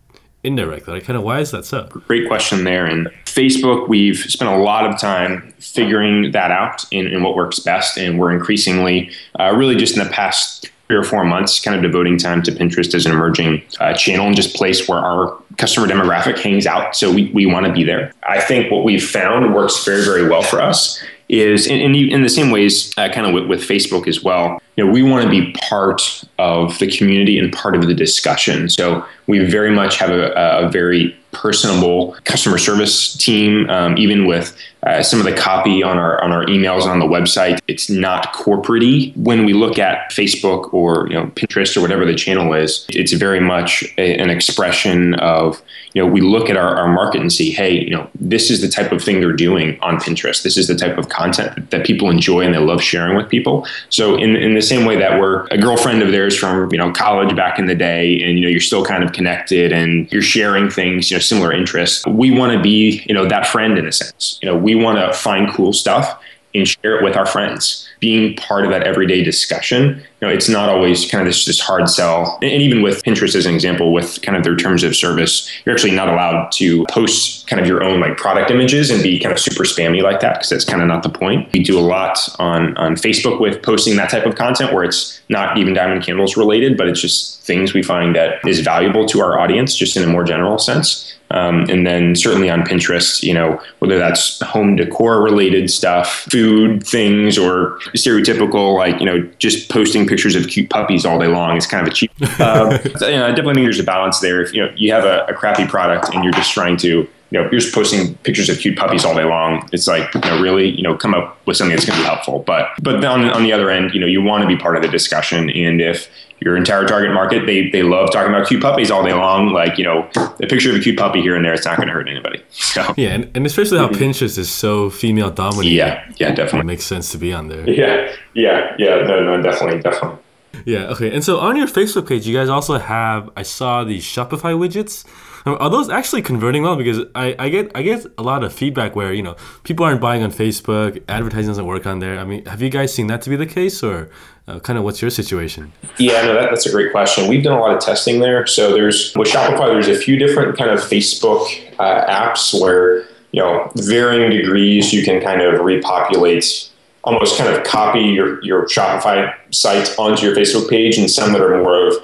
indirectly. Like, kind of why is that so? Great question there. And Facebook, we've spent a lot of time figuring that out in what works best, and we're increasingly uh, really just in the past three or four months, kind of devoting time to Pinterest as an emerging uh, channel and just place where our customer demographic hangs out. So we, we want to be there. I think what we've found works very, very well for us is in, in, in the same ways, uh, kind of with, with Facebook as well. You know, we want to be part of the community and part of the discussion. So we very much have a, a very personable customer service team. Um, even with uh, some of the copy on our on our emails on the website, it's not corporatey. When we look at Facebook or you know Pinterest or whatever the channel is, it's very much a, an expression of you know we look at our, our market and see, hey, you know this is the type of thing they're doing on Pinterest. This is the type of content that people enjoy and they love sharing with people. So in in the same way that we're a girlfriend of theirs from you know college back in the day, and you know you're still kind of connected and you're sharing things, you know similar interests. We want to be you know that friend in a sense. You know we want to find cool stuff and share it with our friends. Being part of that everyday discussion, you know, it's not always kind of this, this hard sell. And even with Pinterest as an example, with kind of their terms of service, you're actually not allowed to post kind of your own like product images and be kind of super spammy like that because that's kind of not the point. We do a lot on on Facebook with posting that type of content where it's not even diamond candles related, but it's just things we find that is valuable to our audience, just in a more general sense. Um, and then certainly on Pinterest, you know, whether that's home decor related stuff, food things, or stereotypical, like, you know, just posting pictures of cute puppies all day long is kind of a cheap. Um, so, you know, I definitely think there's a balance there. If, you know, you have a, a crappy product and you're just trying to, you know, you're just posting pictures of cute puppies all day long. It's like, you know, really, you know, come up with something that's going to be helpful. But, but on, on the other end, you know, you want to be part of the discussion. And if your entire target market, they, they love talking about cute puppies all day long. Like, you know, a picture of a cute puppy here and there, it's not going to hurt anybody. So, yeah. And, and especially how mm-hmm. Pinterest is so female dominated. Yeah. Yeah, definitely. It makes sense to be on there. Yeah. Yeah. Yeah. No, no, definitely. Definitely. Yeah. Okay. And so on your Facebook page, you guys also have, I saw the Shopify widgets. Are those actually converting well? Because I, I get I get a lot of feedback where you know people aren't buying on Facebook, advertising doesn't work on there. I mean, have you guys seen that to be the case, or uh, kind of what's your situation? Yeah, no, that, that's a great question. We've done a lot of testing there. So there's with Shopify, there's a few different kind of Facebook uh, apps where you know varying degrees you can kind of repopulate almost kind of copy your, your Shopify site onto your Facebook page, and some that are more of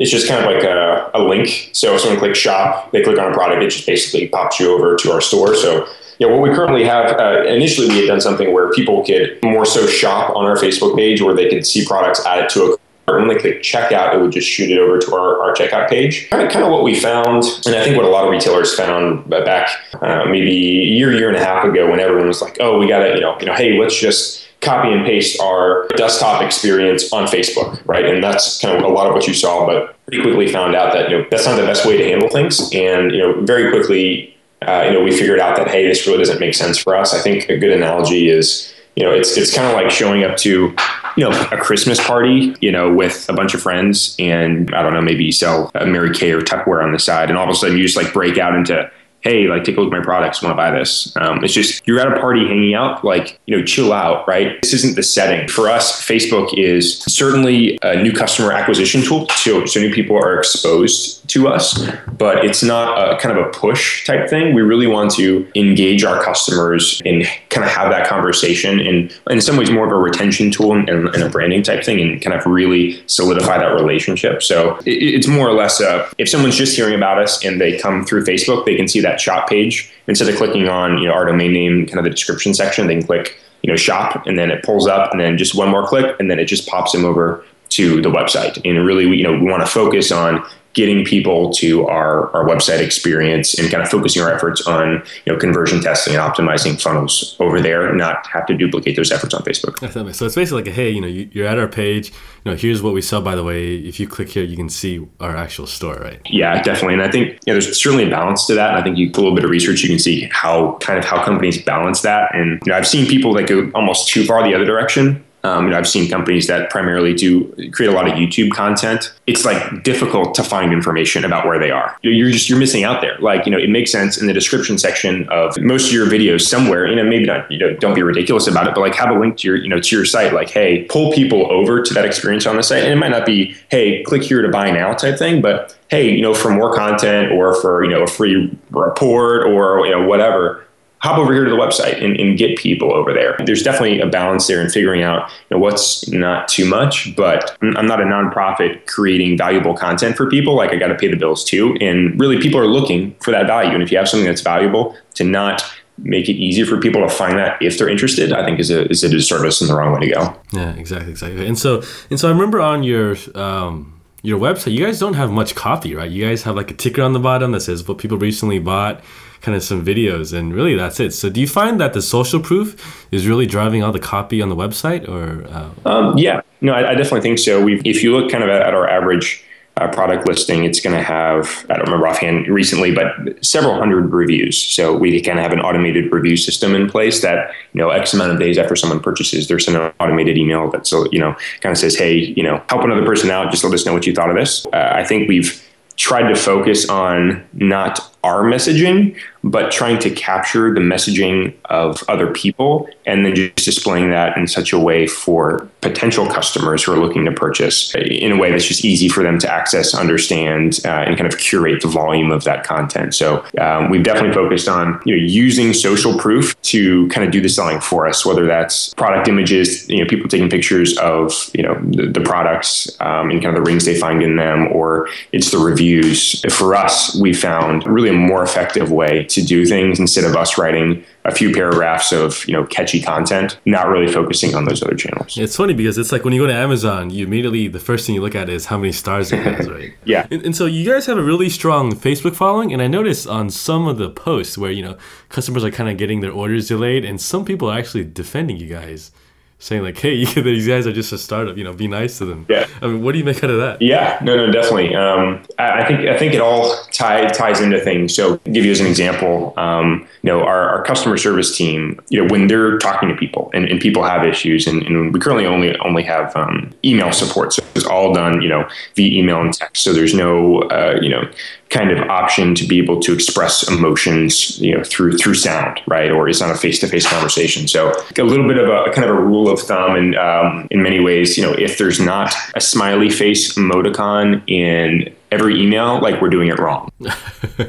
it's just kind of like a, a link. So if someone clicks shop, they click on a product, it just basically pops you over to our store. So yeah, what we currently have, uh, initially we had done something where people could more so shop on our Facebook page where they could see products added to a cart. When they click checkout, it would just shoot it over to our, our checkout page. Kind of, kind of what we found, and I think what a lot of retailers found back uh, maybe a year, year and a half ago when everyone was like, oh, we got to, you know, you know, hey, let's just copy and paste our desktop experience on Facebook, right? And that's kind of a lot of what you saw, but pretty quickly found out that you know that's not the best way to handle things, and you know very quickly, uh, you know we figured out that hey, this really doesn't make sense for us. I think a good analogy is you know it's it's kind of like showing up to you know a Christmas party, you know, with a bunch of friends, and I don't know, maybe you sell a Mary Kay or Tupperware on the side, and all of a sudden you just like break out into hey, like take a look at my products, want to buy this. Um, it's just you're at a party hanging out, like, you know, chill out, right? This isn't the setting. For us, Facebook is certainly a new customer acquisition tool. So, so new people are exposed to us, but it's not a kind of a push type thing. We really want to engage our customers and kind of have that conversation and in some ways more of a retention tool and, and a branding type thing and kind of really solidify that relationship. So it, it's more or less a, if someone's just hearing about us and they come through Facebook, they can see that shop page. Instead of clicking on you know our domain name, kind of the description section, they can click you know shop, and then it pulls up, and then just one more click, and then it just pops them over to the website. And really, we, you know, we want to focus on getting people to our, our website experience and kind of focusing our efforts on you know conversion testing and optimizing funnels over there not have to duplicate those efforts on facebook. So it's basically like a, hey you know you're at our page. You know here's what we sell by the way. If you click here you can see our actual store right? Yeah definitely. And i think yeah there's certainly a balance to that. And i think you do a little bit of research you can see how kind of how companies balance that. And you know i've seen people that go almost too far the other direction um, you know, I've seen companies that primarily do create a lot of YouTube content. It's like difficult to find information about where they are. You're just you're missing out there. Like you know, it makes sense in the description section of most of your videos somewhere. You know, maybe not. You know, don't be ridiculous about it, but like have a link to your you know to your site. Like, hey, pull people over to that experience on the site, and it might not be hey, click here to buy now type thing, but hey, you know, for more content or for you know a free report or you know whatever hop over here to the website and, and, get people over there. There's definitely a balance there in figuring out you know, what's not too much, but I'm not a nonprofit creating valuable content for people. Like I got to pay the bills too. And really people are looking for that value. And if you have something that's valuable to not make it easier for people to find that if they're interested, I think is a is a disservice and the wrong way to go. Yeah, exactly, exactly. And so and so I remember on your um, your website, you guys don't have much copy, right? You guys have like a ticker on the bottom that says what people recently bought, kind of some videos, and really that's it. So do you find that the social proof is really driving all the copy on the website, or? Uh... Um, yeah, no, I, I, definitely think so. We if you look kind of at, at our average uh, product listing, it's going to have, I don't remember offhand recently, but several hundred reviews. So we kind of have an automated review system in place that, you know, X amount of days after someone purchases, there's an automated email that, so, you know, kind of says, hey, you know, help another person out. Just let us know what you thought of this. Uh, I think we've tried to focus on not our messaging, but trying to capture the messaging of other people and then just displaying that in such a way for potential customers who are looking to purchase in a way that's just easy for them to access, understand, uh, and kind of curate the volume of that content. So um, we've definitely focused on you know using social proof to kind of do the selling for us, whether that's product images, you know, people taking pictures of you know the, the products um, and kind of the rings they find in them, or it's the reviews. For us, we found really a more effective way to do things instead of us writing a few paragraphs of you know catchy content, not really focusing on those other channels. It's funny because it's like when you go to Amazon, you immediately the first thing you look at is how many stars it has, right? yeah. And, and, so you guys have a really strong Facebook following, and I noticed on some of the posts where you know customers are kind of getting their orders delayed, and some people are actually defending you guys saying like, "Hey, these guys are just a startup. You know, be nice to them." Yeah. I mean, what do you make out of that? Yeah. No. No. Definitely. Um, I, I, think I think it all tie, ties into things. So, give you as an example, um, you know, our, our customer service team, you know, when they're talking to people and, and people have issues, and, and we currently only only have um, email support, so it's all done, you know, via email and text. So there's no, uh, you know, kind of option to be able to express emotions, you know, through through sound, right? Or it's not a face to face conversation. So a little bit of a kind of a rule of thumb, and um, in many ways, you know, if there's not a smiley face emoticon in every email like we're doing it wrong.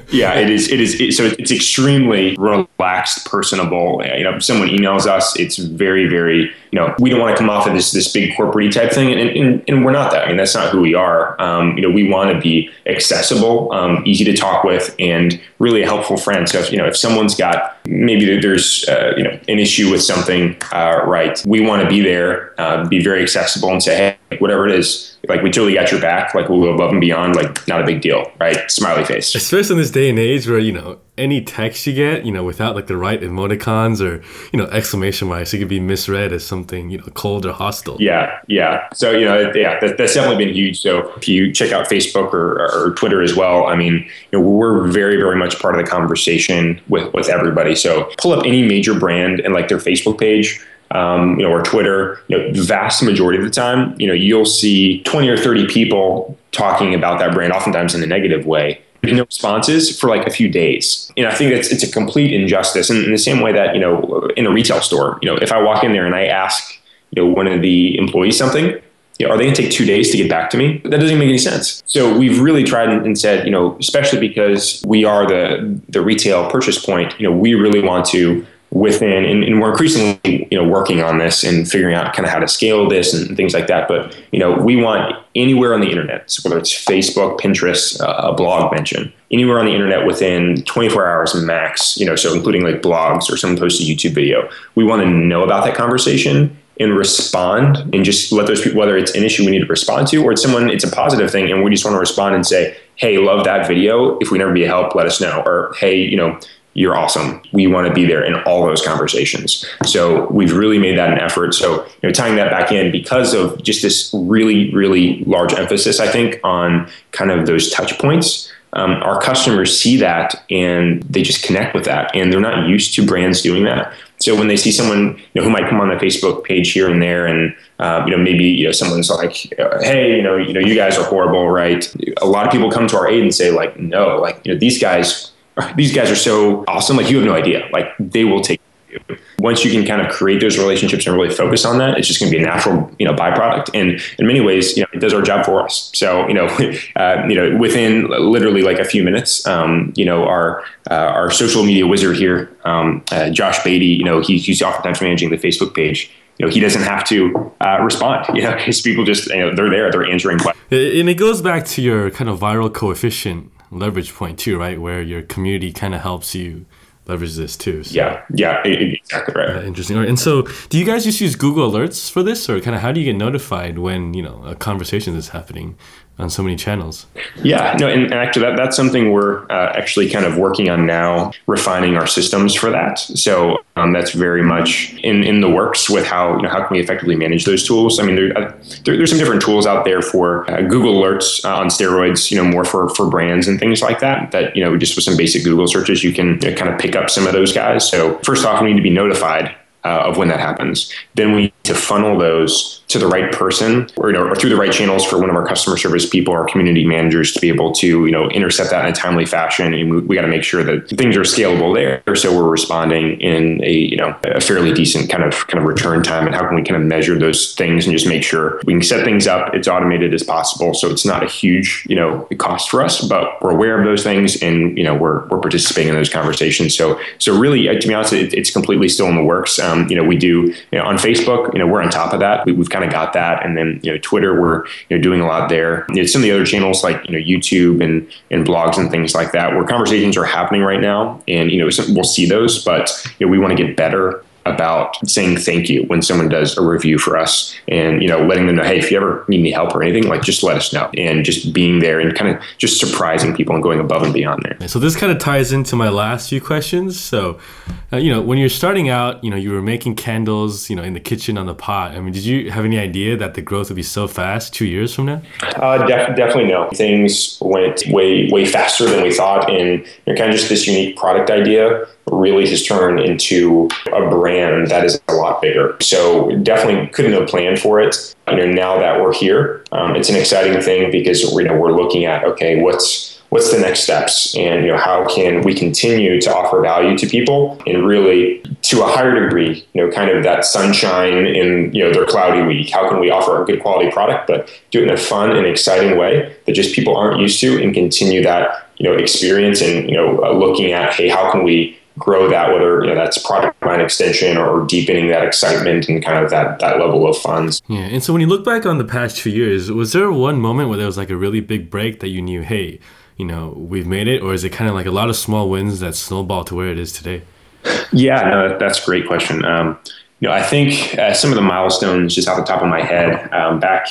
yeah, it is. It is. It, so it's extremely relaxed, personable. You know, if someone emails us, it's very, very. You know, we don't want to come off of this this big corporate type thing, and, and, and we're not that. I mean, that's not who we are. Um, you know, we want to be accessible, um, easy to talk with, and really a helpful friend. So if you know, if someone's got maybe there's uh, you know an issue with something, uh, right? We want to be there, uh, be very accessible, and say, hey, whatever it is like we totally got your back like we'll go above and beyond like not a big deal right? Smiley face. Especially in this day and age where you know any text you get you know without like the right emoticons or you know exclamation marks it could be misread as something you know cold or hostile. Yeah yeah. So you know yeah that, that's definitely been huge. So if you check out facebook or, or twitter as well i mean you know we're very very much part of the conversation with with everybody. So pull up any major brand and like their facebook page um, you know, or Twitter, you know, the vast majority of the time, you know, you'll see 20 or 30 people talking about that brand, oftentimes in a negative way. No responses for like a few days. And I think it's it's a complete injustice. And in the same way that, you know, in a retail store, you know, if I walk in there and I ask, you know, one of the employees something, you know, are they going to take two days to get back to me? That doesn't make any sense. So we've really tried and said, you know, especially because we are the the retail purchase point, you know, we really want to within and, and, we're increasingly you know working on this and figuring out kind of how to scale this and things like that. But you know we want anywhere on the internet so whether it's facebook pinterest uh, a blog mention anywhere on the internet within 24 hours max you know so including like blogs or someone posts a youtube video we want to know about that conversation and respond and just let those people whether it's an issue we need to respond to or it's someone it's a positive thing and we just want to respond and say hey love that video. If we never be a help let us know. Or hey you know you're awesome. We want to be there in all those conversations. So we've really made that an effort. So, you know, tying that back in because of just this really, really large emphasis, I think, on kind of those touch points. Um, our customers see that and they just connect with that, and they're not used to brands doing that. So when they see someone you know, who might come on the Facebook page here and there, and uh, you know maybe you know someone's like, "Hey, you know, you know, you guys are horrible, right?" A lot of people come to our aid and say, like, "No, like you know, these guys these guys are so awesome. Like you have no idea. Like they will take you. Once you can kind of create those relationships and really focus on that, it's just going to be a natural, you know, byproduct. And in many ways, you know, it does our job for us. So, you know, uh, you know, within literally like a few minutes, um, you know, our uh, our social media wizard here, um, uh, Josh Beatty, you know, he, he's oftentimes managing the Facebook page you know, he doesn't have to uh, respond. You know, because people just you know they're there, they're answering questions. And it goes back to your kind of viral coefficient leverage point too, right? Where your community kind of helps you leverage this too. So. Yeah, yeah, exactly right. Uh, interesting. Right. And so, do you guys just use Google Alerts for this, or kind of how do you get notified when you know a conversation is happening? On so many channels. Yeah, no, and, actually that, that's something we're uh, actually kind of working on now, refining our systems for that. So um, that's very much in, in the works with how you know how can we effectively manage those tools. I mean, there, uh, there there's some different tools out there for uh, Google Alerts uh, on steroids, you know, more for for brands and things like that. That you know, just with some basic Google searches, you can you know, kind of pick up some of those guys. So first off, we need to be notified uh, of when that happens. Then we to funnel those to the right person or, you know, or through the right channels for one of our customer service people or community managers to be able to, you know, intercept that in a timely fashion. And we, we got to make sure that things are scalable there. So we're responding in a, you know, a fairly decent kind of, kind of return time. And how can we kind of measure those things and just make sure we can set things up, it's automated as possible. So it's not a huge, you know, cost for us, but we're aware of those things and, you know, we're, we're participating in those conversations. So, so really, uh, to be honest, it, it's completely still in the works. Um, you know, we do, you know, on Facebook, you know, we're on top of that. We, we've kind kind of got that. And then you know Twitter, we're you know doing a lot there. You know, some of the other channels like you know YouTube and and blogs and things like that, where conversations are happening right now, and you know we'll see those, but you know we want to get better about saying thank you when someone does a review for us and you know letting them know hey if you ever need any help or anything like just let us know. And just being there and kind of just surprising people and going above and beyond there. So this kind of ties into my last few questions. So uh, you know when you're starting out you know you were making candles you know in the kitchen on the pot. I mean did you have any idea that the growth would be so fast two years from now? Uh, def- definitely no. Things went way way faster than we thought. And you know, kind of just this unique product idea really has turned into a brand that is a lot bigger. So definitely couldn't have planned for it. You know, now that we're here, um, it's an exciting thing because you know we're looking at okay, what's what's the next steps, and you know how can we continue to offer value to people and really to a higher degree, you know, kind of that sunshine in you know their cloudy week. How can we offer a good quality product, but do it in a fun and exciting way that just people aren't used to, and continue that you know experience and you know uh, looking at hey, how can we grow that, whether you know, that's product line extension or deepening that excitement and kind of that that level of funds. Yeah, and so when you look back on the past two years, was there one moment where there was like a really big break that you knew, hey, you know, we've made it, or is it kind of like a lot of small wins that snowball to where it is today? Yeah, no, that's a great question. Um, you know, I think uh, some of the milestones, just off the top of my head, um, back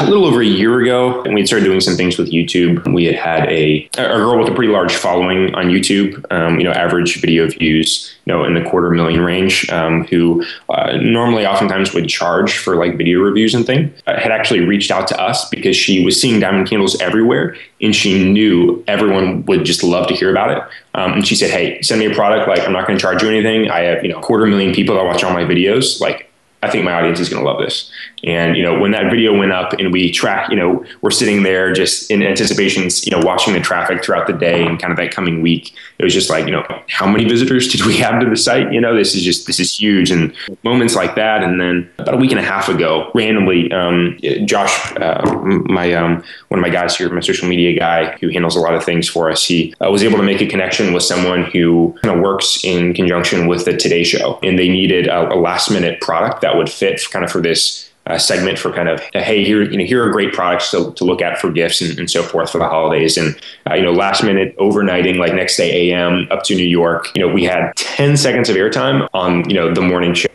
a little over a year ago, and we started doing some things with YouTube. We had had a, a girl with a pretty large following on YouTube, um, you know, average video views, you know, in the quarter million range, um, who uh, normally oftentimes would charge for like video reviews and thing, uh, had actually reached out to us because she was seeing diamond candles everywhere, and she knew everyone would just love to hear about it. Um, and she said, "Hey, send me a product. Like, I'm not going to charge you anything. I have, you know, quarter million people that watch all my videos. Like, I think my audience is going to love this." And you know, when that video went up and we track, you know, we're sitting there just in anticipation, you know, watching the traffic throughout the day and kind of that coming week. It was just like, you know, how many visitors did we have to the site? You know, this is just this is huge. And moments like that. And then about a week and a half ago, randomly, um, Josh, uh, my um, one of my guys here, my social media guy who handles a lot of things for us, he uh, was able to make a connection with someone who kind of works in conjunction with the Today Show, and they needed a, a last minute product that would fit kind of for this uh, segment for kind of hey here you know here are great products to, to look at for gifts and, and so forth for the holidays. And uh, you know last minute overnighting like next day am up to new york you know we had 10 seconds of airtime on you know the morning show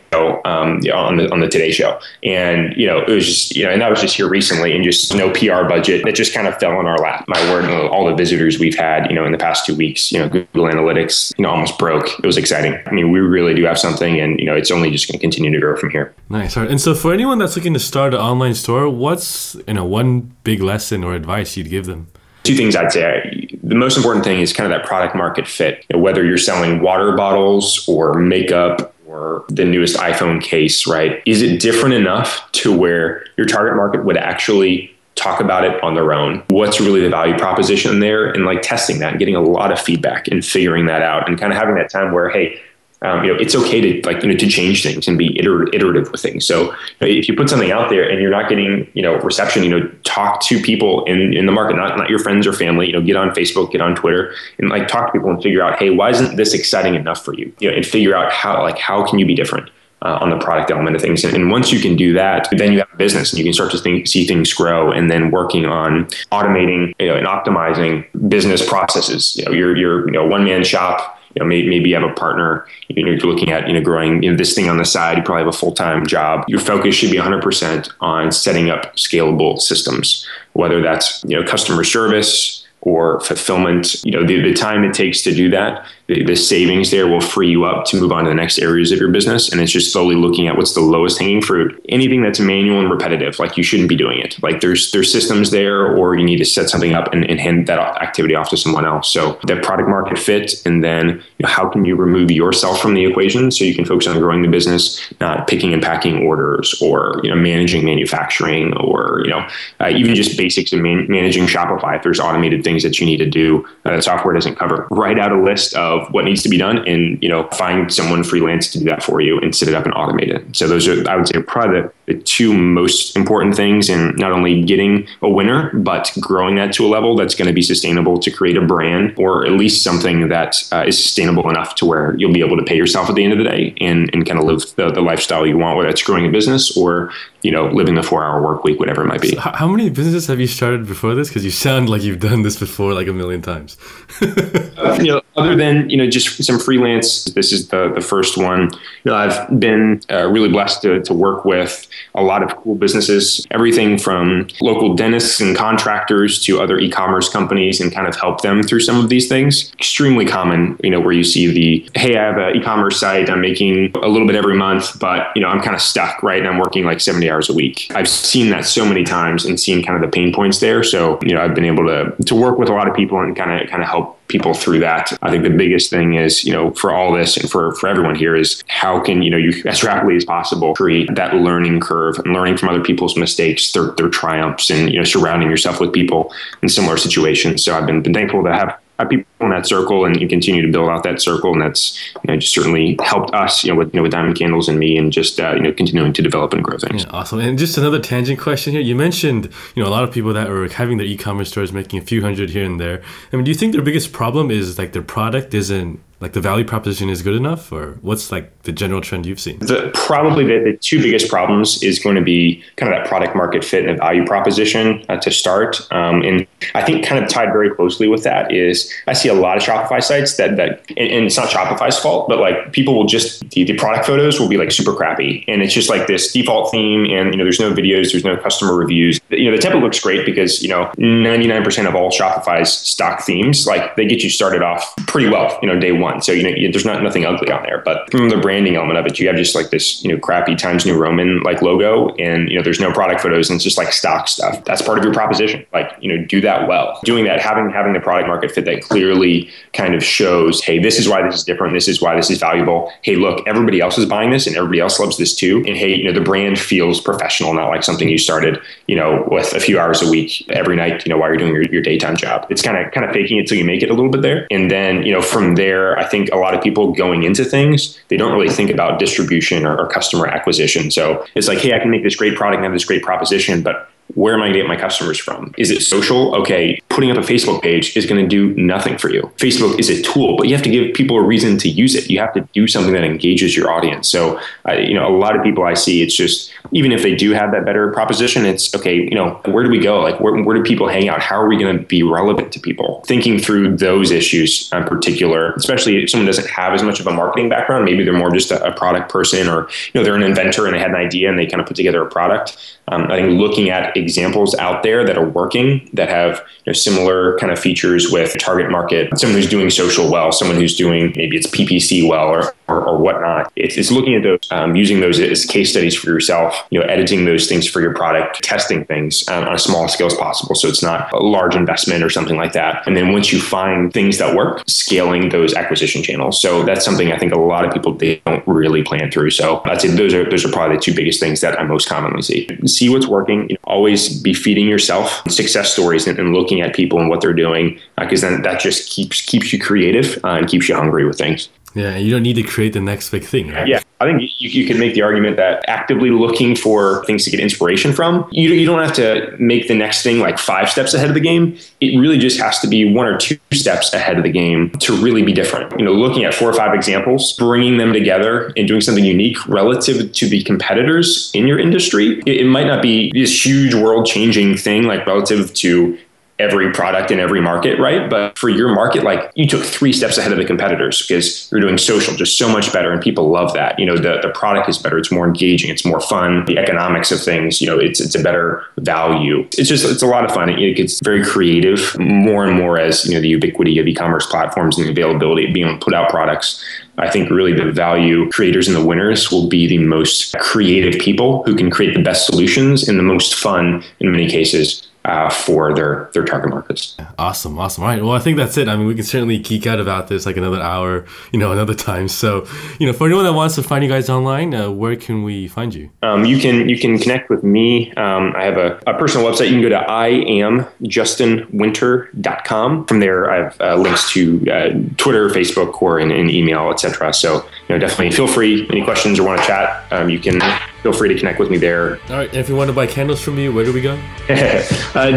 um, on the on the Today Show, and you know it was just you know, and that was just here recently, and just no PR budget that just kind of fell in our lap. My word, all the visitors we've had, you know, in the past two weeks, you know, Google Analytics, you know, almost broke. It was exciting. I mean, we really do have something, and you know, it's only just going to continue to grow from here. Nice. All right. And so, for anyone that's looking to start an online store, what's you know one big lesson or advice you'd give them? Two things I'd say. The most important thing is kind of that product market fit. You know, whether you're selling water bottles or makeup or the newest iPhone case, right? Is it different enough to where your target market would actually talk about it on their own? What's really the value proposition there? And like testing that and getting a lot of feedback and figuring that out and kind of having that time where, hey, um, you know, it's okay to like, you know, to change things and be iter- iterative with things. So you know, if you put something out there and you're not getting, you know, reception, you know, talk to people in, in the market, not, not your friends or family, you know, get on Facebook, get on Twitter and like talk to people and figure out, Hey, why isn't this exciting enough for you? You know, and figure out how, like, how can you be different? Uh, on the product element of things. And, and, once you can do that, then you have a business and you can start to think, see things grow and then working on automating you know, and optimizing business processes. You know, your, your you know, one man shop you know, maybe, maybe you have a partner, you know, you're looking at, you know, growing you know, this thing on the side, you probably have a full-time job. Your focus should be 100% on setting up scalable systems, whether that's, you know, customer service, or fulfillment, you know, the, the time it takes to do that, the, savings there will free you up to move on to the next areas of your business. And it's just slowly looking at what's the lowest hanging fruit. Anything that's manual and repetitive, like you shouldn't be doing it. Like there's there's systems there, or you need to set something up and, and hand that activity off to someone else. So that product market fit, and then you know, how can you remove yourself from the equation so you can focus on growing the business, not picking and packing orders, or you know managing manufacturing, or you know uh, even just basics of man- managing Shopify. If there's automated things that you need to do uh, that software doesn't cover, write out a list of what needs to be done and you know find someone freelance to do that for you and set it up and automate it. So those are i would say probably the, the two most important things in not only getting a winner but growing that to a level that's going to be sustainable to create a brand or at least something that uh, is sustainable enough to where you'll be able to pay yourself at the end of the day and, and kind of live the, the lifestyle you want whether it's growing a business or you know, living the four hour work week, whatever it might be. So how many businesses have you started before this? Because you sound like you've done this before like a million times. uh, you know, other than, you know, just some freelance, this is the, the first one. You know, I've been uh, really blessed to, to work with a lot of cool businesses, everything from local dentists and contractors to other e commerce companies and kind of help them through some of these things. Extremely common, you know, where you see the, hey, I have an e commerce site, I'm making a little bit every month, but, you know, I'm kind of stuck, right? And I'm working like 70 hours a week. I've seen that so many times and seen kind of the pain points there. So, you know, I've been able to to work with a lot of people and kind of kind of help people through that. I think the biggest thing is, you know, for all this and for, for everyone here is how can, you know, you as rapidly as possible create that learning curve and learning from other people's mistakes, their, their triumphs and, you know, surrounding yourself with people in similar situations. So I've been, been thankful to have have people in that circle and you continue to build out that circle. And that's, you know, just certainly helped us, you know, with, you know, with Diamond Candles and me and just, uh, you know, continuing to develop and grow things. Yeah, awesome. And just another tangent question here. You mentioned, you know, a lot of people that are having their e-commerce stores making a few hundred here and there. I mean, do you think their biggest problem is like their product isn't like the value proposition is good enough or what's like the general trend you've seen? The, probably the, the two biggest problems is going to be kind of that product market fit and value proposition uh, to start. Um, and i think kind of tied very closely with that is i see a lot of shopify sites that that and, and it's not shopify's fault but like people will just the, the product photos will be like super crappy. And it's just like this default theme and you know there's no videos there's no customer reviews. You know the template looks great because you know 99% of all shopify's stock themes like they get you started off pretty well you know day one one. So you know, there's not nothing ugly on there. But from the branding element of it, you have just like this, you know, crappy Times New Roman like logo, and you know, there's no product photos, and it's just like stock stuff. That's part of your proposition. Like you know, do that well. Doing that, having having the product market fit that clearly kind of shows, hey, this is why this is different. This is why this is valuable. Hey, look, everybody else is buying this, and everybody else loves this too. And hey, you know, the brand feels professional, not like something you started, you know, with a few hours a week every night, you know, while you're doing your, your daytime job. It's kind of kind of faking it till you make it a little bit there, and then you know, from there, I think a lot of people going into things, they don't really think about distribution or, or customer acquisition. So it's like, hey, I can make this great product and have this great proposition, but where am I going to get my customers from? Is it social? Okay, putting up a Facebook page is going to do nothing for you. Facebook is a tool, but you have to give people a reason to use it. You have to do something that engages your audience. So, you know, a lot of people I see, it's just even if they do have that better proposition, it's okay. You know, where do we go? Like, where, where do people hang out? How are we going to be relevant to people? Thinking through those issues in particular, especially if someone doesn't have as much of a marketing background, maybe they're more just a, a product person, or you know, they're an inventor and they had an idea and they kind of put together a product. Um, I think looking at examples out there that are working that have you know, similar kind of features with target market, someone who's doing social well, someone who's doing maybe it's PPC well or, or, or whatnot. It's, it's, looking at those, um, using those as case studies for yourself, you know, editing those things for your product, testing things um, on a small scale as possible. So it's not a large investment or something like that. And then once you find things that work, scaling those acquisition channels. So that's something I think a lot of people they don't really plan through. So I'd say those are those are probably the two biggest things that I most commonly see. See what's working. You know, always be feeding yourself success stories and, and, looking at people and what they're doing because uh, then that just keeps keeps you creative uh, and keeps you hungry with things. Yeah, you don't need to create the next big thing, right? Yeah, I think you, you could make the argument that actively looking for things to get inspiration from, you, you don't have to make the next thing like five steps ahead of the game. It really just has to be one or two steps ahead of the game to really be different. You know, looking at four or five examples, bringing them together and doing something unique relative to the competitors in your industry. It, it might not be this huge world changing thing like relative to every product in every market, right? But for your market, like you took three steps ahead of the competitors because you're doing social just so much better and people love that. You know, the, the product is better, it's more engaging, it's more fun. The economics of things, you know, it's it's a better value. It's just it's a lot of fun. It, it gets very creative more and more as, you know, the ubiquity of e-commerce platforms and the availability of being able to put out products I think really the value creators and the winners will be the most creative people who can create the best solutions and the most fun in many cases uh, for their their target markets. Awesome, awesome. All right, well, I think that's it. I mean, we can certainly geek out about this like another hour, you know, another time. So, you know, for anyone that wants to find you guys online, uh, where can we find you? Um, you can you can connect with me. Um, I have a, a, personal website. You can go to iamjustinwinter.com. From there, I have uh, links to uh, Twitter, Facebook, or an, an email, etc. So, you know, definitely feel free. Any questions or want to chat, um, you can feel free to connect with me there. All right. And if you want to buy candles from you, where do we go? uh,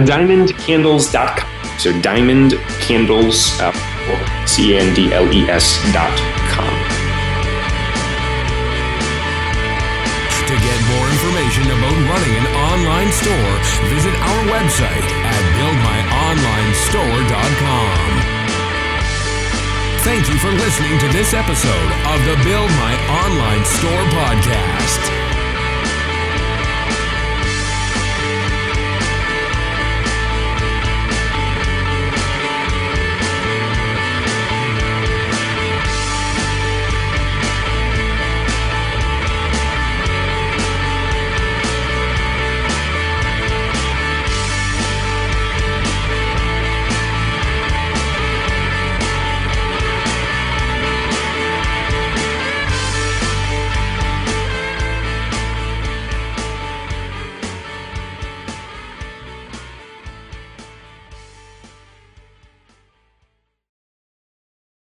diamondcandles.com. So diamondcandles, uh, C-A-N-D-L-E-S.com. To get more information about running an online store, visit our website at buildmyonlinestore.com. Thank you for listening to this episode of the Build My Online Store podcast.